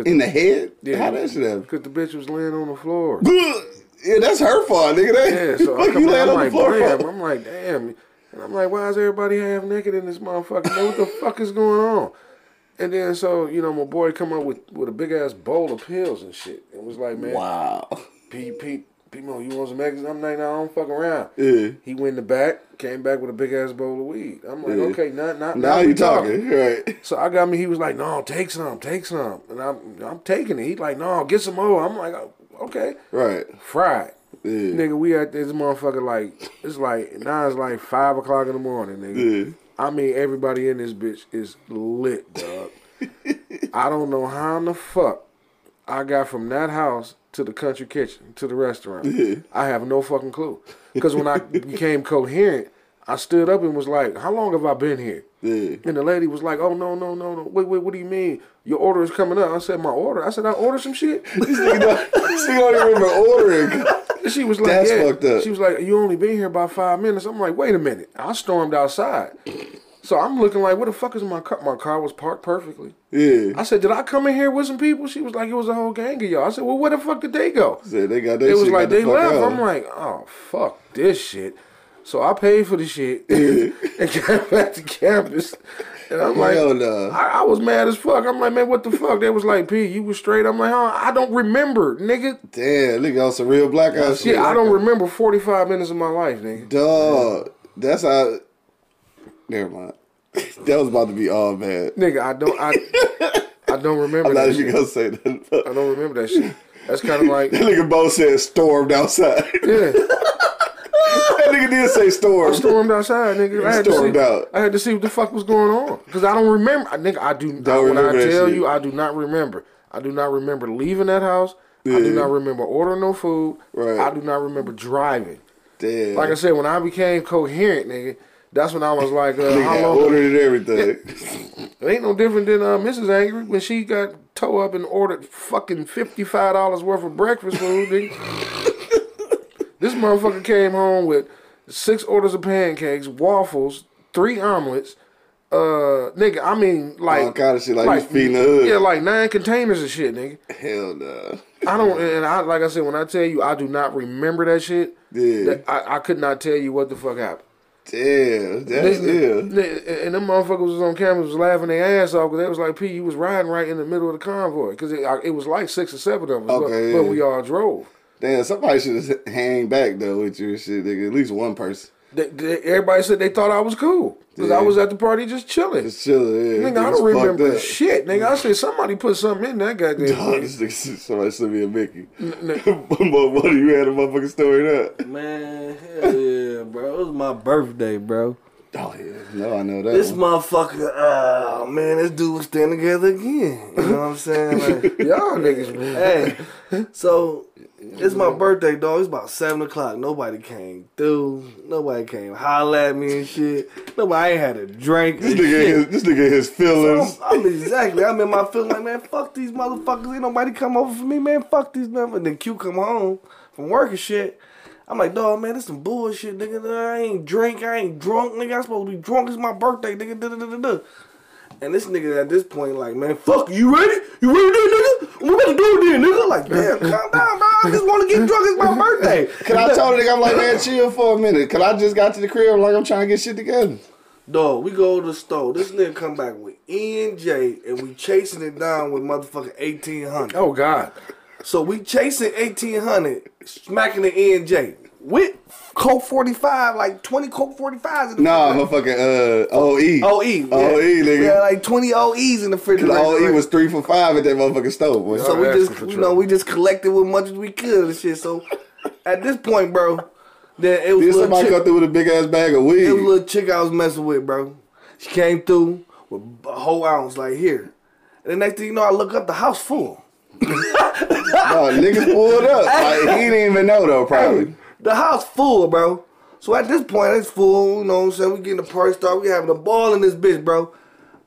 In the head? Yeah. How that shit happen? Cause the bitch was laying on the floor. Yeah, that's her fault, nigga. That, Yeah, so I come, you laying I'm on the like, floor damn. I'm like, damn. And I'm like, why is everybody half naked in this motherfucker? Man, what the fuck is going on? And then so, you know, my boy come up with, with a big ass bowl of pills and shit. It was like, man, Wow. Pete, Pete, Pete, Mo, you want some eggs? I'm like, no, I don't fuck around. Yeah. He went in the back, came back with a big ass bowl of weed. I'm like, Yeah. okay, not, not, Now you talking, right? So I got me. He was like, "No, take some, take some," and I'm, I'm taking it. He's like, "No, get some more." I'm like, "Oh, "Okay." Right. Fried, Yeah. nigga. We at this motherfucker like it's like now it's like five o'clock in the morning, nigga. Yeah. I mean, everybody in this bitch is lit, dog. I don't know how in the fuck I got from that house to the country kitchen to the restaurant. I have no fucking clue. Because when I became coherent, I stood up and was like, "How long have I been here?" Yeah. And the lady was like, "Oh no, no, no, no! Wait, wait, what do you mean? Your order is coming up?" I said, "My order." I said, "I ordered some shit." This nigga don't, this nigga don't even remember ordering. She was like, That's yeah. fucked up. She was like, you only been here about five minutes. I'm like, wait a minute. I stormed outside. So I'm looking like, what the fuck is my car? My car was parked perfectly. Yeah. I said, did I come in here with some people? She was like, it was a whole gang of y'all. I said, well, where the fuck did they go? Said they got that It was like the they left. out. I'm like, oh fuck this shit. So I paid for the shit and came back to campus. And I'm like, no. I, I was mad as fuck. I'm like, man, what the fuck? They was like, P, you was straight. I'm like, huh? I don't remember, nigga. Damn, nigga on some real blackout shit. Shit, I don't remember 45 minutes of my life, nigga. Dog. That's how. Never mind. That was about to be all bad. Nigga, I don't, I, I don't remember I'm not that shit. gonna say that. I don't remember that shit. That's kind of like, That nigga Bo said stormed outside. yeah. that nigga did say I stormed. stormed outside, nigga. I had, to stormed see, out. I had to see what the fuck was going on because I don't remember. I nigga, I do. Don't when I that tell shit. you, I do not remember. I do not remember leaving that house. I do not remember ordering no food. Right. I do not remember driving. Damn. Like I said, when I became coherent, nigga, that's when I was like, uh, Nigga how long? ordered and everything. It ain't no different than uh, Mrs. Angry when she got towed up and ordered fucking fifty five dollars worth of breakfast food. this motherfucker came home with six orders of pancakes, waffles, three omelets. Uh, nigga, I mean, like All kind of shit, like, was feeding the hood. Yeah, like nine containers of shit, nigga. Hell no. I don't, and I like I said when I tell you I do not remember that shit. Yeah. that- I, I could not tell you what the fuck happened. Damn. That's They- yeah. they- And them motherfuckers was on camera was laughing their ass off because they was like, P, you was riding right in the middle of the convoy. Because it, it was like six or seven of us, but- Okay, but, yeah. we all drove. Damn, somebody should have hang back though with you and shit, nigga. At least one person. They, they- everybody said they thought I was cool because I was at the party just chilling. Just chilling. Yeah. Nigga, I don't remember up. shit. Nigga, I said somebody put something in that goddamn Dog, thing. this nigga, somebody sent me a Mickey. But what you had a motherfucking story up? Man, hell yeah, bro. It was my birthday, bro. Oh yeah, no, I know that. This one. motherfucker, oh man, this dude was standing together again. You know what I'm saying? Like, Y'all niggas, man. hey, so it's my birthday, dog. It's about seven o'clock. Nobody came through. Nobody came holler at me and shit. Nobody ain't had a drink. This nigga, his, this nigga, his feelings. I'm, I'm exactly. I'm in my feelings. like, man, fuck these motherfuckers. Ain't nobody come over for me, man. Fuck these numbers. And then Q come home from work and shit. I'm like, dog, man, this some bullshit, nigga. I ain't drink. I ain't drunk, nigga. I'm supposed to be drunk. It's my birthday, nigga. Da, da, da. And this nigga at this point, like, man, fuck, you ready? You ready, then, nigga? we gonna do it then, nigga. Like, damn, calm down, bro. I just want to get drunk. It's my birthday. Cause I told the nigga, I'm like, man, chill for a minute. Cause I just got to the crib, like I'm trying to get shit together. Dog, we go to the store. This nigga come back with E and J, and we chasing it down with motherfucking eighteen hundred. Oh, God. So we chasing eighteen hundred, smacking the E and J with Coke forty five, like twenty Coke forty fives in the Nah, refrigerator. motherfucking uh, OE. OE, yeah. OE, nigga. had like twenty OEs in the Cause refrigerator. OE was three for five at that motherfucking stove, boy. so we just, you know, we just collected as much as we could and shit. So at this point, bro, then it was Did a little somebody chick, come through with a big ass bag of weed? it was a little chick I was messing with, bro. She came through with a whole ounce, like here. And the next thing you know, I look up, the house full. No, niggas pulled up. Like, he didn't even know though, probably. The house full, bro. So at this point, it's full. You know what I'm saying? We getting the party started. We having a ball in this bitch, bro.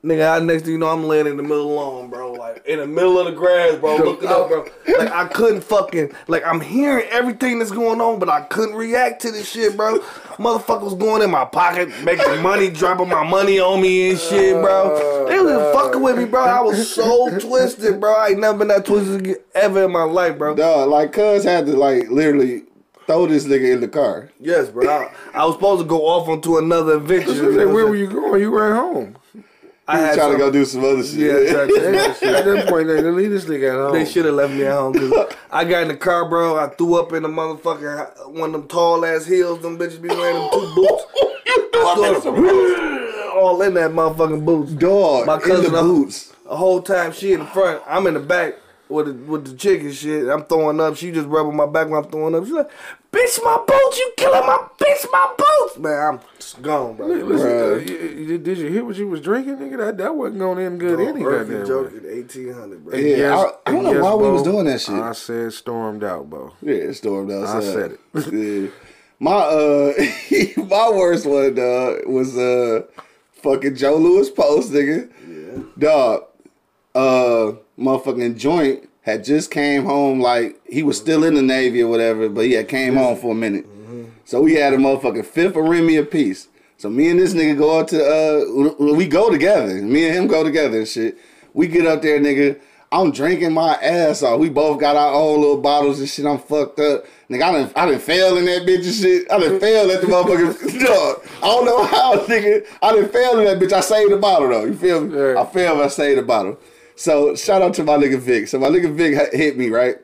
Nigga, I, next thing you know, I'm laying in the middle of the lawn, bro. Like, in the middle of the grass, bro. Looking up, bro. Like, I couldn't fucking... Like, I'm hearing everything that's going on, but I couldn't react to this shit, bro. Motherfucker was going in my pocket, making money, dropping my money on me and shit, bro. They was fucking with me, bro. I was so twisted, bro. I ain't never been that twisted ever in my life, bro. Dog, like, cuz had to, like, literally throw this nigga in the car. Yes, bro. I, I was supposed to go off onto another adventure. Where were you going? You ran home. I was had trying to go do some other shit. Yeah, to- At that point, they leave this nigga at home. They should have left me at home because I got in the car, bro. I threw up in the motherfucking one of them tall ass heels. Them bitches be wearing them two boots. I threw up all in that motherfucking boots. Dog, My in cousin the boots. The whole time she in the front, I'm in the back with the, with the chick and shit. I'm throwing up. She just rubbing my back when I'm throwing up. She's like, "Bitch, my boots! You killing my bitch, my boots!" Man, I'm just gone, bro. Listen, Bruh. uh, you- you- did you hear what you was drinking, nigga? That, that wasn't going to end good any Earthy goddamn joke at 1800, bro. Yeah, yes- I- I don't and know why we was doing that shit. I said stormed out, bro. Yeah, it stormed outside. said it. yeah. My uh, my worst one, dog, was uh, fucking Joe Louis post, nigga. Yeah. Dog, uh, motherfucking joint had just came home. Like he was still in the navy or whatever, but he had came home for a minute. So we had a motherfucking fifth of Remy apiece. So me and this nigga go out to uh, we go together. Me and him go together and shit. We get up there, nigga. I'm drinking my ass off. We both got our own little bottles and shit. I'm fucked up. Nigga, I done, I done fail in that bitch and shit. I done fail at the motherfucking dog. I don't know how, nigga. I done fail in that bitch. I saved the bottle though. You feel me? I failed, I saved the bottle. So shout out to my nigga Vic. So my nigga Vic hit me, right?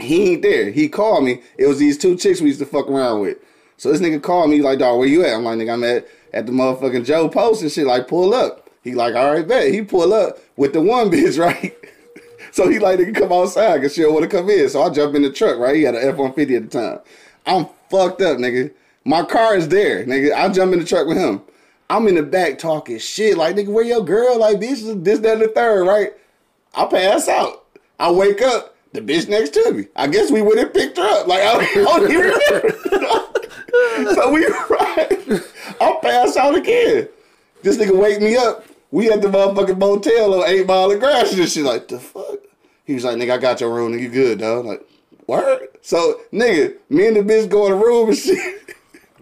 He ain't there. He called me. It was these two chicks we used to fuck around with. So this nigga called me like, dog, where you at? I'm like, nigga, I'm at at the motherfucking Joe Post and shit. Like, pull up. He like, all right, bet. He pull up with the one bitch, right? so he like, nigga, come outside because she don't want to come in. So I jump in the truck, right? He had an F-150 at the time. I'm fucked up, nigga. My car is there, nigga. I jump in the truck with him. I'm in the back talking shit. Like, nigga, where your girl? Like, bitch, this, that, and the third, right? I pass out. I wake up. The bitch next to me. I guess we went and picked her up. Like I don't, I even remember. so we right. I'll pass out again. This nigga wake me up. We at the motherfucking motel on Eight Mile of Gratiot and shit. Like the fuck. He was like, nigga, I got your room. Nigga, you good, dog. I'm like, word. So nigga, me and the bitch go in the room and shit.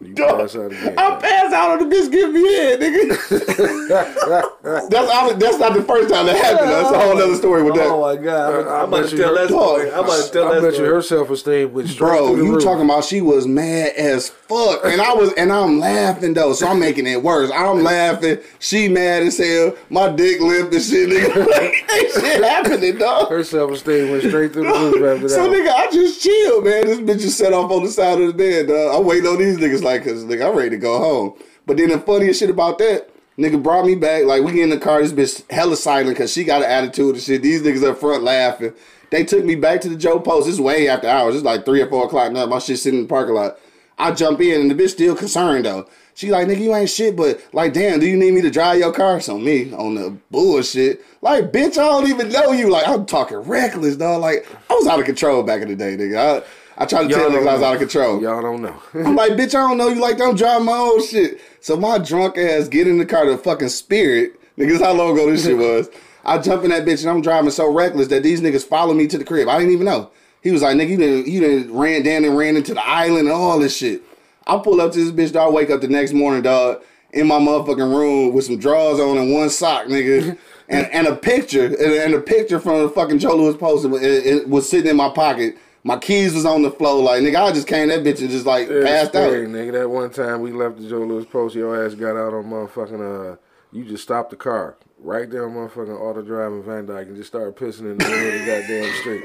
You Dog, pass out again. I pass out on the bitch give me head, nigga. that's all, that's not the first time that happened. That's a whole other story with that. Oh my god! I'm, I I'm about to tell that story. I'm about to tell I that bet you story. her self esteem went Bro, through the you roof. talking about she was mad as fuck, and I was, and I'm laughing though, so I'm making it worse. I'm laughing, she mad as hell, my dick limp and shit, nigga. Like, ain't shit happening, dog. her self esteem went straight through the roof after that. So nigga, I just chill, man. This bitch just set off on the side of the bed, dog. I'm waiting on these niggas like, cause nigga, I'm ready to go home. But then the funniest shit about that, nigga brought me back. Like we get in the car, this bitch hella silent cause she got an attitude and shit. These niggas up front laughing. They took me back to the Joe Post. It's way after hours. It's like three or four o'clock now. My shit sitting in the parking lot. I jump in and the bitch still concerned though. She like, nigga, you ain't shit, but like, damn, do you need me to drive your car? So me on the bullshit. Like, bitch, I don't even know you. Like, I'm talking reckless, dog. Like, I was out of control back in the day, nigga. I, I tried to tell Y'all niggas don't I was know. out of control. Y'all don't know. I'm like, bitch, I don't know you. Like, I'm driving my own shit. So my drunk ass get in the car to fucking Spirit. Niggas, how long ago this shit was? I jump in that bitch and I'm driving so reckless that these niggas follow me to the crib. I didn't even know. He was like, nigga, you done, you done ran down and ran into the island and all this shit. I pull up to this bitch, dog, wake up the next morning, dog, in my motherfucking room with some drawers on and one sock, nigga. And, and a picture, and, and a picture from the fucking Joe Louis post, it, it was sitting in my pocket. My keys was on the floor, like nigga. I just came that bitch and just like passed out. Nigga, that one time we left the Joe Louis post, your ass got out on motherfucking, uh, you just stopped the car right there on motherfucking auto driving Van Dyke and just started pissing in the middle of the goddamn street.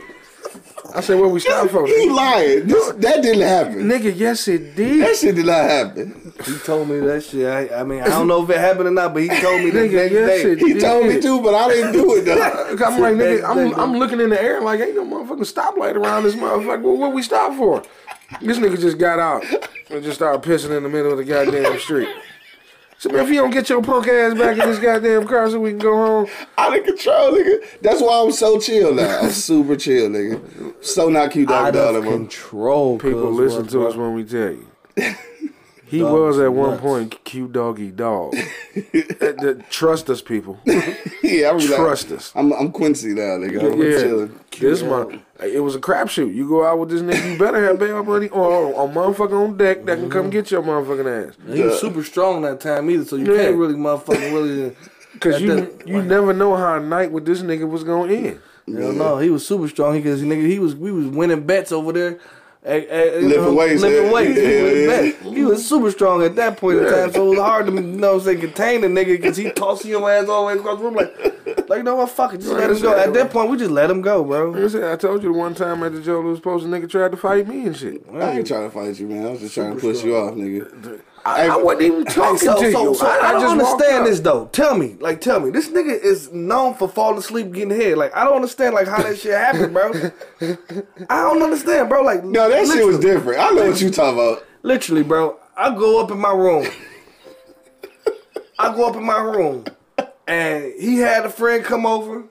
I said, where we stop for? He lying. This, that didn't happen. Nigga, yes it did. That shit did not happen. He told me that shit. I, I mean, I don't know if it happened or not, but he told me the Nigga, next yes, day. it He did. told me too, but I didn't do it though. I'm like, nigga, I'm, I'm looking in the air like, ain't no motherfucking stoplight around this motherfucker. What, what we stop for? This nigga just got out and just started pissing in the middle of the goddamn street. So, man, if you don't get your punk ass back in this goddamn car so we can go home, Out of control, nigga. That's why I'm so chill now. I'm super chill, nigga. So not cute, dog. Out of Dollar, man. control. people listen to bro. us when we tell you. He Dog was was at one nuts. point cute doggy dog. Uh, uh, Trust us, people. Yeah, I'm Trust like, us. I'm, I'm Quincy now, nigga. I'm Yeah, chilling. this month it was a crapshoot. You go out with this nigga, you better have bail money or a motherfucker on deck that can come get your motherfucking ass. He was super strong that time either, so you Yeah. can't really motherfucking really. Cause you the- you never know how a night with this nigga was gonna end. Hell no, he was super strong. Cause nigga, he was we was winning bets over there. Hey, hey, you Lifting weights, lifting yeah. weights. He, Yeah, was yeah. he was super strong at that point in time, so it was hard to you know what I'm saying contain the nigga because he tossing your ass all the way across the room like, like you know what, fuck it, just let him go. At that point, we just let him go, bro. Like I told you the one time at the Joe Louis post, a nigga tried to fight me and shit. I ain't trying to fight you, man. I was just trying to push you off, nigga. I, I wasn't even talking so, to so, you. so I, I, I don't just understand this though. Tell me, like, tell me, this nigga is known for falling asleep, getting hit. Like, I don't understand, like, how that shit happened, bro. I don't understand, bro. Like, No, that shit was different. I know what you talking about. Literally, bro. I go up in my room. I go up in my room, and he had a friend come over,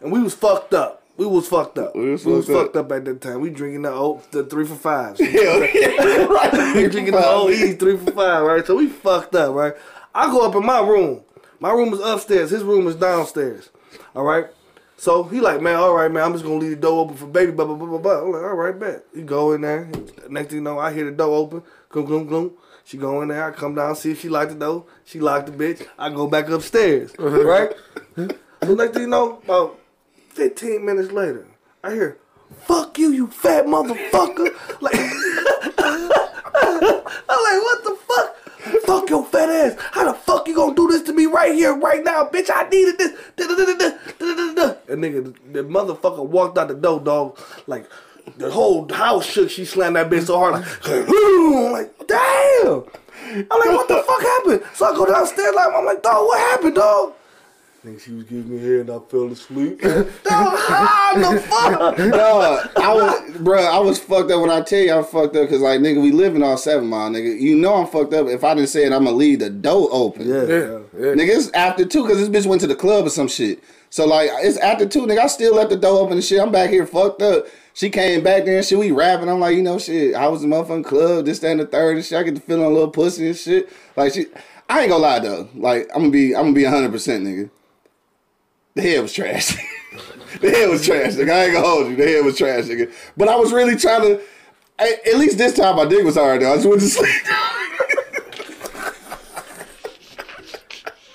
and we was fucked up. We was fucked up. We was fucked fucked up at that time. We drinking the old, the three for fives. Hell yeah. right. we drinking the old E three for five, right? So we fucked up, right? I go up in my room. My room is upstairs. His room is downstairs. All right. So he like, man, all right, man. I'm just gonna leave the door open for baby. Blah blah blah blah blah. I'm like, all right, bet. He go in there. Next thing you know, I hear the door open. Gloom gloom gloom. She go in there. I come down, see if she locked the door. She locked the bitch. I go back upstairs. Uh-huh. right. So next thing you know, about 15 minutes later, I hear, "Fuck you, you fat motherfucker!" like, I'm like, what the fuck? Fuck your fat ass. How the fuck you gonna do this to me right here, right now, bitch? I needed this. And nigga, the, the motherfucker walked out the door, dog. Like, the whole house shook. She slammed that bitch so hard, like, I'm like, damn. I'm like, what the fuck happened? So I go downstairs, like, I'm like, dog, what happened, dog? Think she was giving me hair and I fell asleep. Dog, I was, bro, I was fucked up when I tell you I'm fucked up because, like, nigga, we live in all seven mile, nigga. You know I'm fucked up. If I didn't say it, I'm gonna leave the door open. yeah, Yeah, yeah. yeah. Nigga, it's after two because this bitch went to the club or some shit. So like, it's after two, nigga. I still left the door open and shit. I'm back here fucked up. She came back there and shit. We rapping. I'm like, you know, shit. I was in the motherfucking club. This, that, and the third and shit. I get to feeling a little pussy and shit. Like, she. I ain't gonna lie though. Like, I'm gonna be, I'm gonna be 100 percent, nigga. The head was trash. the head was trash, nigga. I ain't gonna hold you. The head was trash, nigga. But I was really trying to. I- At least this time, my dick was hard though. I just went to sleep.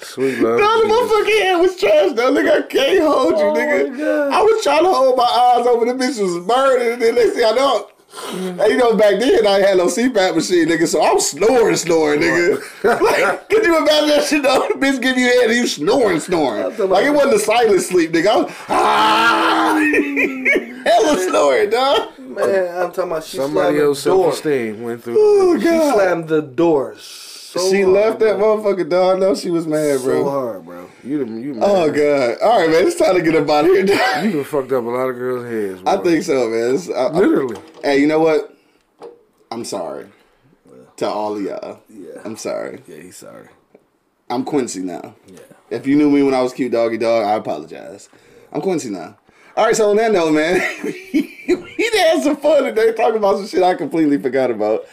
Sweet love. No, the motherfucking head was trash though. Nigga, I can't hold you, oh, nigga. I was trying to hold my eyes over the bitch was burning, and then next thing I know, and you know, back then I had no CPAP machine, nigga, so I'm snoring, snoring, nigga. like, could you imagine that shit though? The bitch give you head and you snoring, snoring. Like it wasn't a silent sleep, nigga. I was, ah, hella snoring, dog. Man, I'm talking about she Somebody slammed else the door. self-esteem went through. Oh She slammed the doors. So She hard, left that bro. motherfucking dog. No, she was mad, bro. so bro. hard, bro. You done, you Oh man. god. All right, man. It's time to get up out of here. dog. You done fucked up a lot of girls' heads. I think so, man. I- I- Literally. Hey, you know what? I'm sorry to all of y'all. Yeah. I'm sorry. Yeah, he's sorry. I'm Quincy now. Yeah. If you knew me when I was cute doggy dog, I apologize. I'm Quincy now. All right, so on that note, man, we had some fun today talking about some shit I completely forgot about.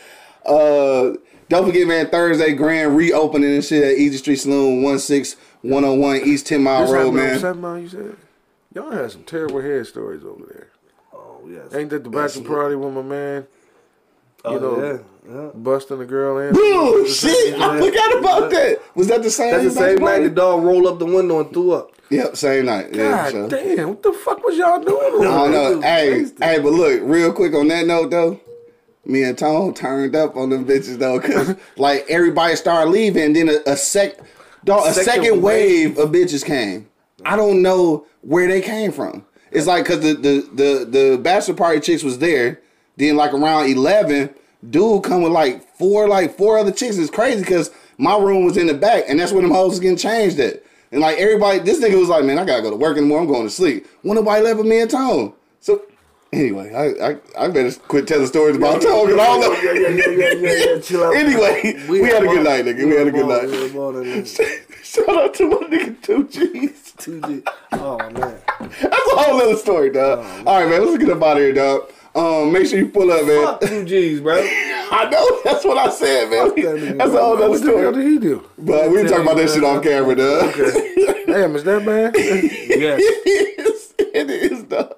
Uh, don't forget, man, Thursday grand reopening and shit at Easy Street Saloon, 16101 East 10 Mile This Road, happened on man. Seven Mile, you said? Y'all had some terrible head stories over there. Oh, yes. Ain't that the bachelor party with my man oh, know, yeah. yeah. busting the girl in? Oh, shit. I forgot about that. Was that the same That's the same party? night the dog rolled up the window and threw up. Yep, same night. Yeah, God sure. damn, what the fuck was y'all doing? I don't know. Hey, hey, but look, real quick on that note though, me and Tone turned up on them bitches though, cause like everybody started leaving, and then a, a sec, dog, a Second second, wave of bitches came. I don't know where they came from. It's like cause the the the the bachelor party chicks was there, then like around eleven, dude come with like four like four other chicks. It's crazy cause my room was in the back, and that's where them hoes was getting changed at. And like everybody, this nigga was like, man, I gotta go to work in the morning. I'm going to sleep. When nobody left but me and Tone. Anyway, I I, I better quit telling stories about Tone and all that. Yeah, yeah, yeah, yeah, yeah, yeah. Chill out. Anyway, we, had a good night, nigga. We had a good night. we were. Shout out to my nigga Two G's. 2G. Oh, man. That's a whole other story, dog. all right, man. Let's get up out of here, dog. Um, make sure you pull up, man. Fuck 2Gs, bro. I know that's what I said, man. That That's a whole other story. What did he do? But we can talk about that shit off camera, dog. Damn, is that bad? Yes. it is. Dog.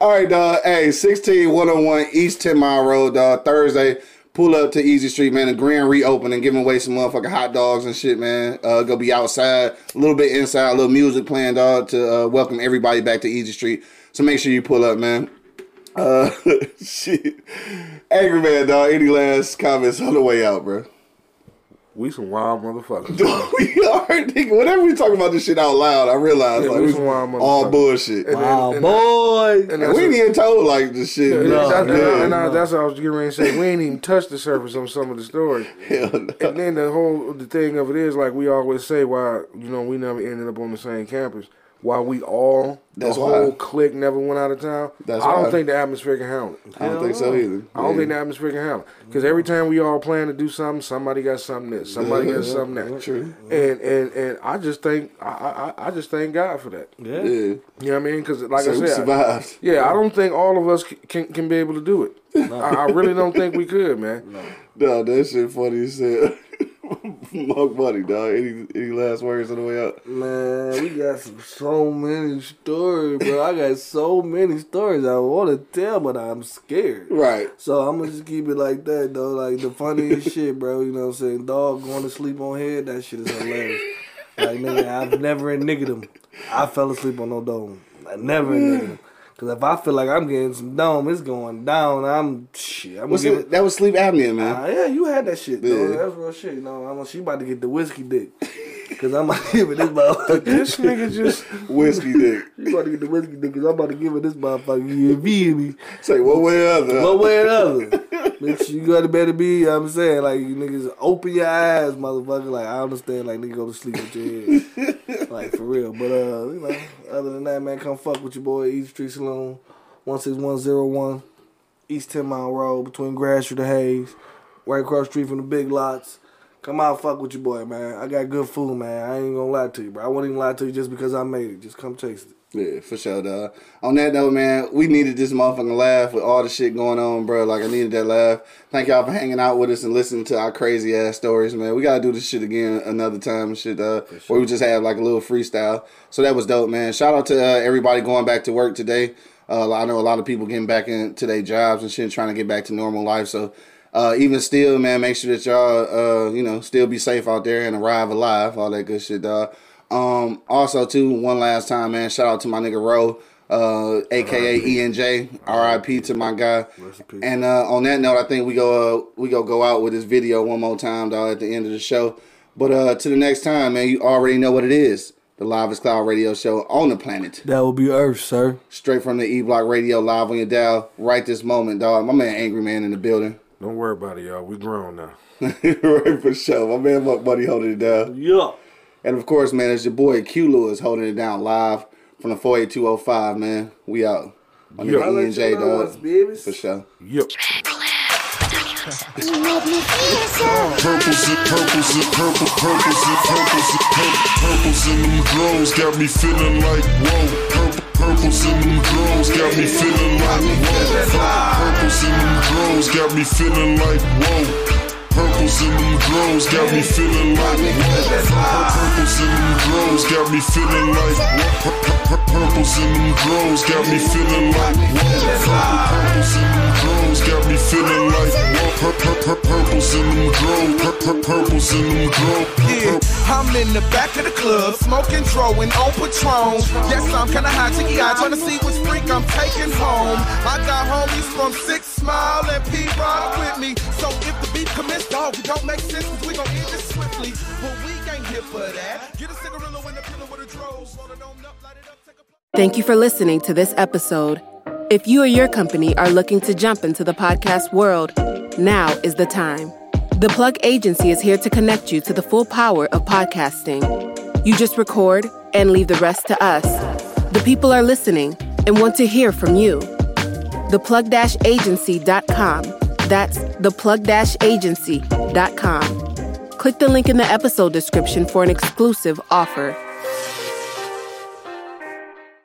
All right, dog. Hey, 16101 East 10 Mile Road, dog. Thursday. Pull up to Easy Street, man. The grand reopening, giving away some motherfucking hot dogs and shit, man. Uh, go be outside, a little bit inside, a little music playing, dog, to uh, welcome everybody back to Easy Street. So make sure you pull up, man. Uh, shit. Angry man, dog. Any last comments on the way out, bro? We some wild motherfuckers. we are, nigga. Whenever we talk about this shit out loud, I realize Yeah, like we we some wild all bullshit. And- Wow, and- boy. and And we a- ain't even told like this shit. And, Yeah, that's, and, I, and I- yeah. that's what I was getting ready to say. We ain't even touched the surface on some of the stories. Hell no. And then the whole the thing of it is like we always say why you know we never ended up on the same campus. Why we all the That's whole why. clique never went out of town. That's I don't why. think the atmosphere can handle it. I don't think so either. I don't think the atmosphere can handle it. Because every time we all plan to do something, somebody got something this, somebody got something that. True. And and and I just think I I, I just thank God for that. Yeah. Yeah. You know what I mean? Because like So I we said, survived. yeah, I don't think all of us c- can can be able to do it. I, I really don't think we could, man. No, that shit funny as hell. Mug buddy, dog. Any any last words on the way out? Man, we got some, so many stories, bro. I got so many stories I want to tell, but I'm scared. Right. So I'm gonna just keep it like that, though. Like the funniest shit, bro. You know what I'm saying? Dog going to sleep on head, that shit is hilarious. Like nigga, I've never nigga him. I fell asleep on no dome. I never nigga him. Cause if I feel like I'm getting some dome, it's going down. I'm shit. I'm What's gonna it? it. That was sleep apnea, man. Ah, yeah, you had that shit, though. Yeah. That's real shit. You know, I'm, she about to get the whiskey dick. Cause I'm about to give it this motherfucker. This nigga just Whiskey dick. You about to get the whiskey dick, cause I'm about to give it this motherfucker. You feel me? Say one way or other. One way or another. Bitch, you gotta better be, you know what I'm saying, like, you niggas open your eyes, motherfucker. Like, I understand, like, nigga go to sleep with your head. Like for real. But uh, you know, other than that, man, come fuck with your boy Easy Street Saloon, one six one zero one, East Ten Mile Road between Gratiot Street and Hayes, right across street from the Big Lots. Come out, fuck with your boy, man. I got good food, man. I ain't gonna lie to you, bro. I won't even lie to you just because I made it. Just come taste it. Yeah, for sure, dog. On that note, man, we needed this motherfucking laugh with all the shit going on, bro. Like, I needed that laugh. Thank y'all for hanging out with us and listening to our crazy ass stories, man. We gotta do this shit again another time and shit, uh, where we just have like a little freestyle. So that was dope, man. Shout out to uh, everybody going back to work today. Uh, I know a lot of people getting back into their jobs and shit, trying to get back to normal life. So, uh, even still, man, make sure that y'all, uh, you know, still be safe out there and arrive alive, all that good shit, dog. Um, also, too, one last time, man, shout out to my nigga Ro, uh, aka ENJ, RIP to my guy. And uh, on that note, I think we go uh, we go go out with this video one more time, dog, at the end of the show. But uh, to the next time, man, you already know what it is. The Livest Cloud Radio Show on the planet. That will be Earth, sir. Straight from the E Block Radio live on your dial right this moment, dog. My man Angry Man in the building. Don't worry about it, y'all. We grown now. right for sure. My man Buck Buddy holding it down. Yeah. And of course, man, it's your boy Q Lewis holding it down live from the 48205, man. We out. My nigga I'll ENJ, you dog. For sure. Yep. Purples and purples and purple, purples and purples and purple, purples in them drones got me feeling like whoa. Purple, purples in them drones got me feeling like whoa. Purples in them drones got me feeling like whoa. Purples in them drones got me feeling like whoa. Purples in them drones got me feeling like whoa. Purples in them drones got me feeling like whoa. Purples in them drones got me feeling like whoa. Purples in them drones, purples in them drones. Yeah, I'm in the back of the club, smoking, throwing on Patron. Yes, I'm kinda high, ticky eye, trying to see which freak I'm taking home. I got homies from Six Mile and P Rock with me. So if the beat commits, dog, it don't make sense, 'cause we gon' end this swiftly. But we ain't here for that. Get a cigarillo in the pillow with a a Thank you for listening to this episode. If you or your company are looking to jump into the podcast world, now is the time. The Plug Agency is here to connect you to the full power of podcasting. You just record and leave the rest to us. The people are listening and want to hear from you. Theplug-agency.com. That's theplug-agency.com. Click the link in the episode description for an exclusive offer.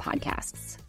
podcasts.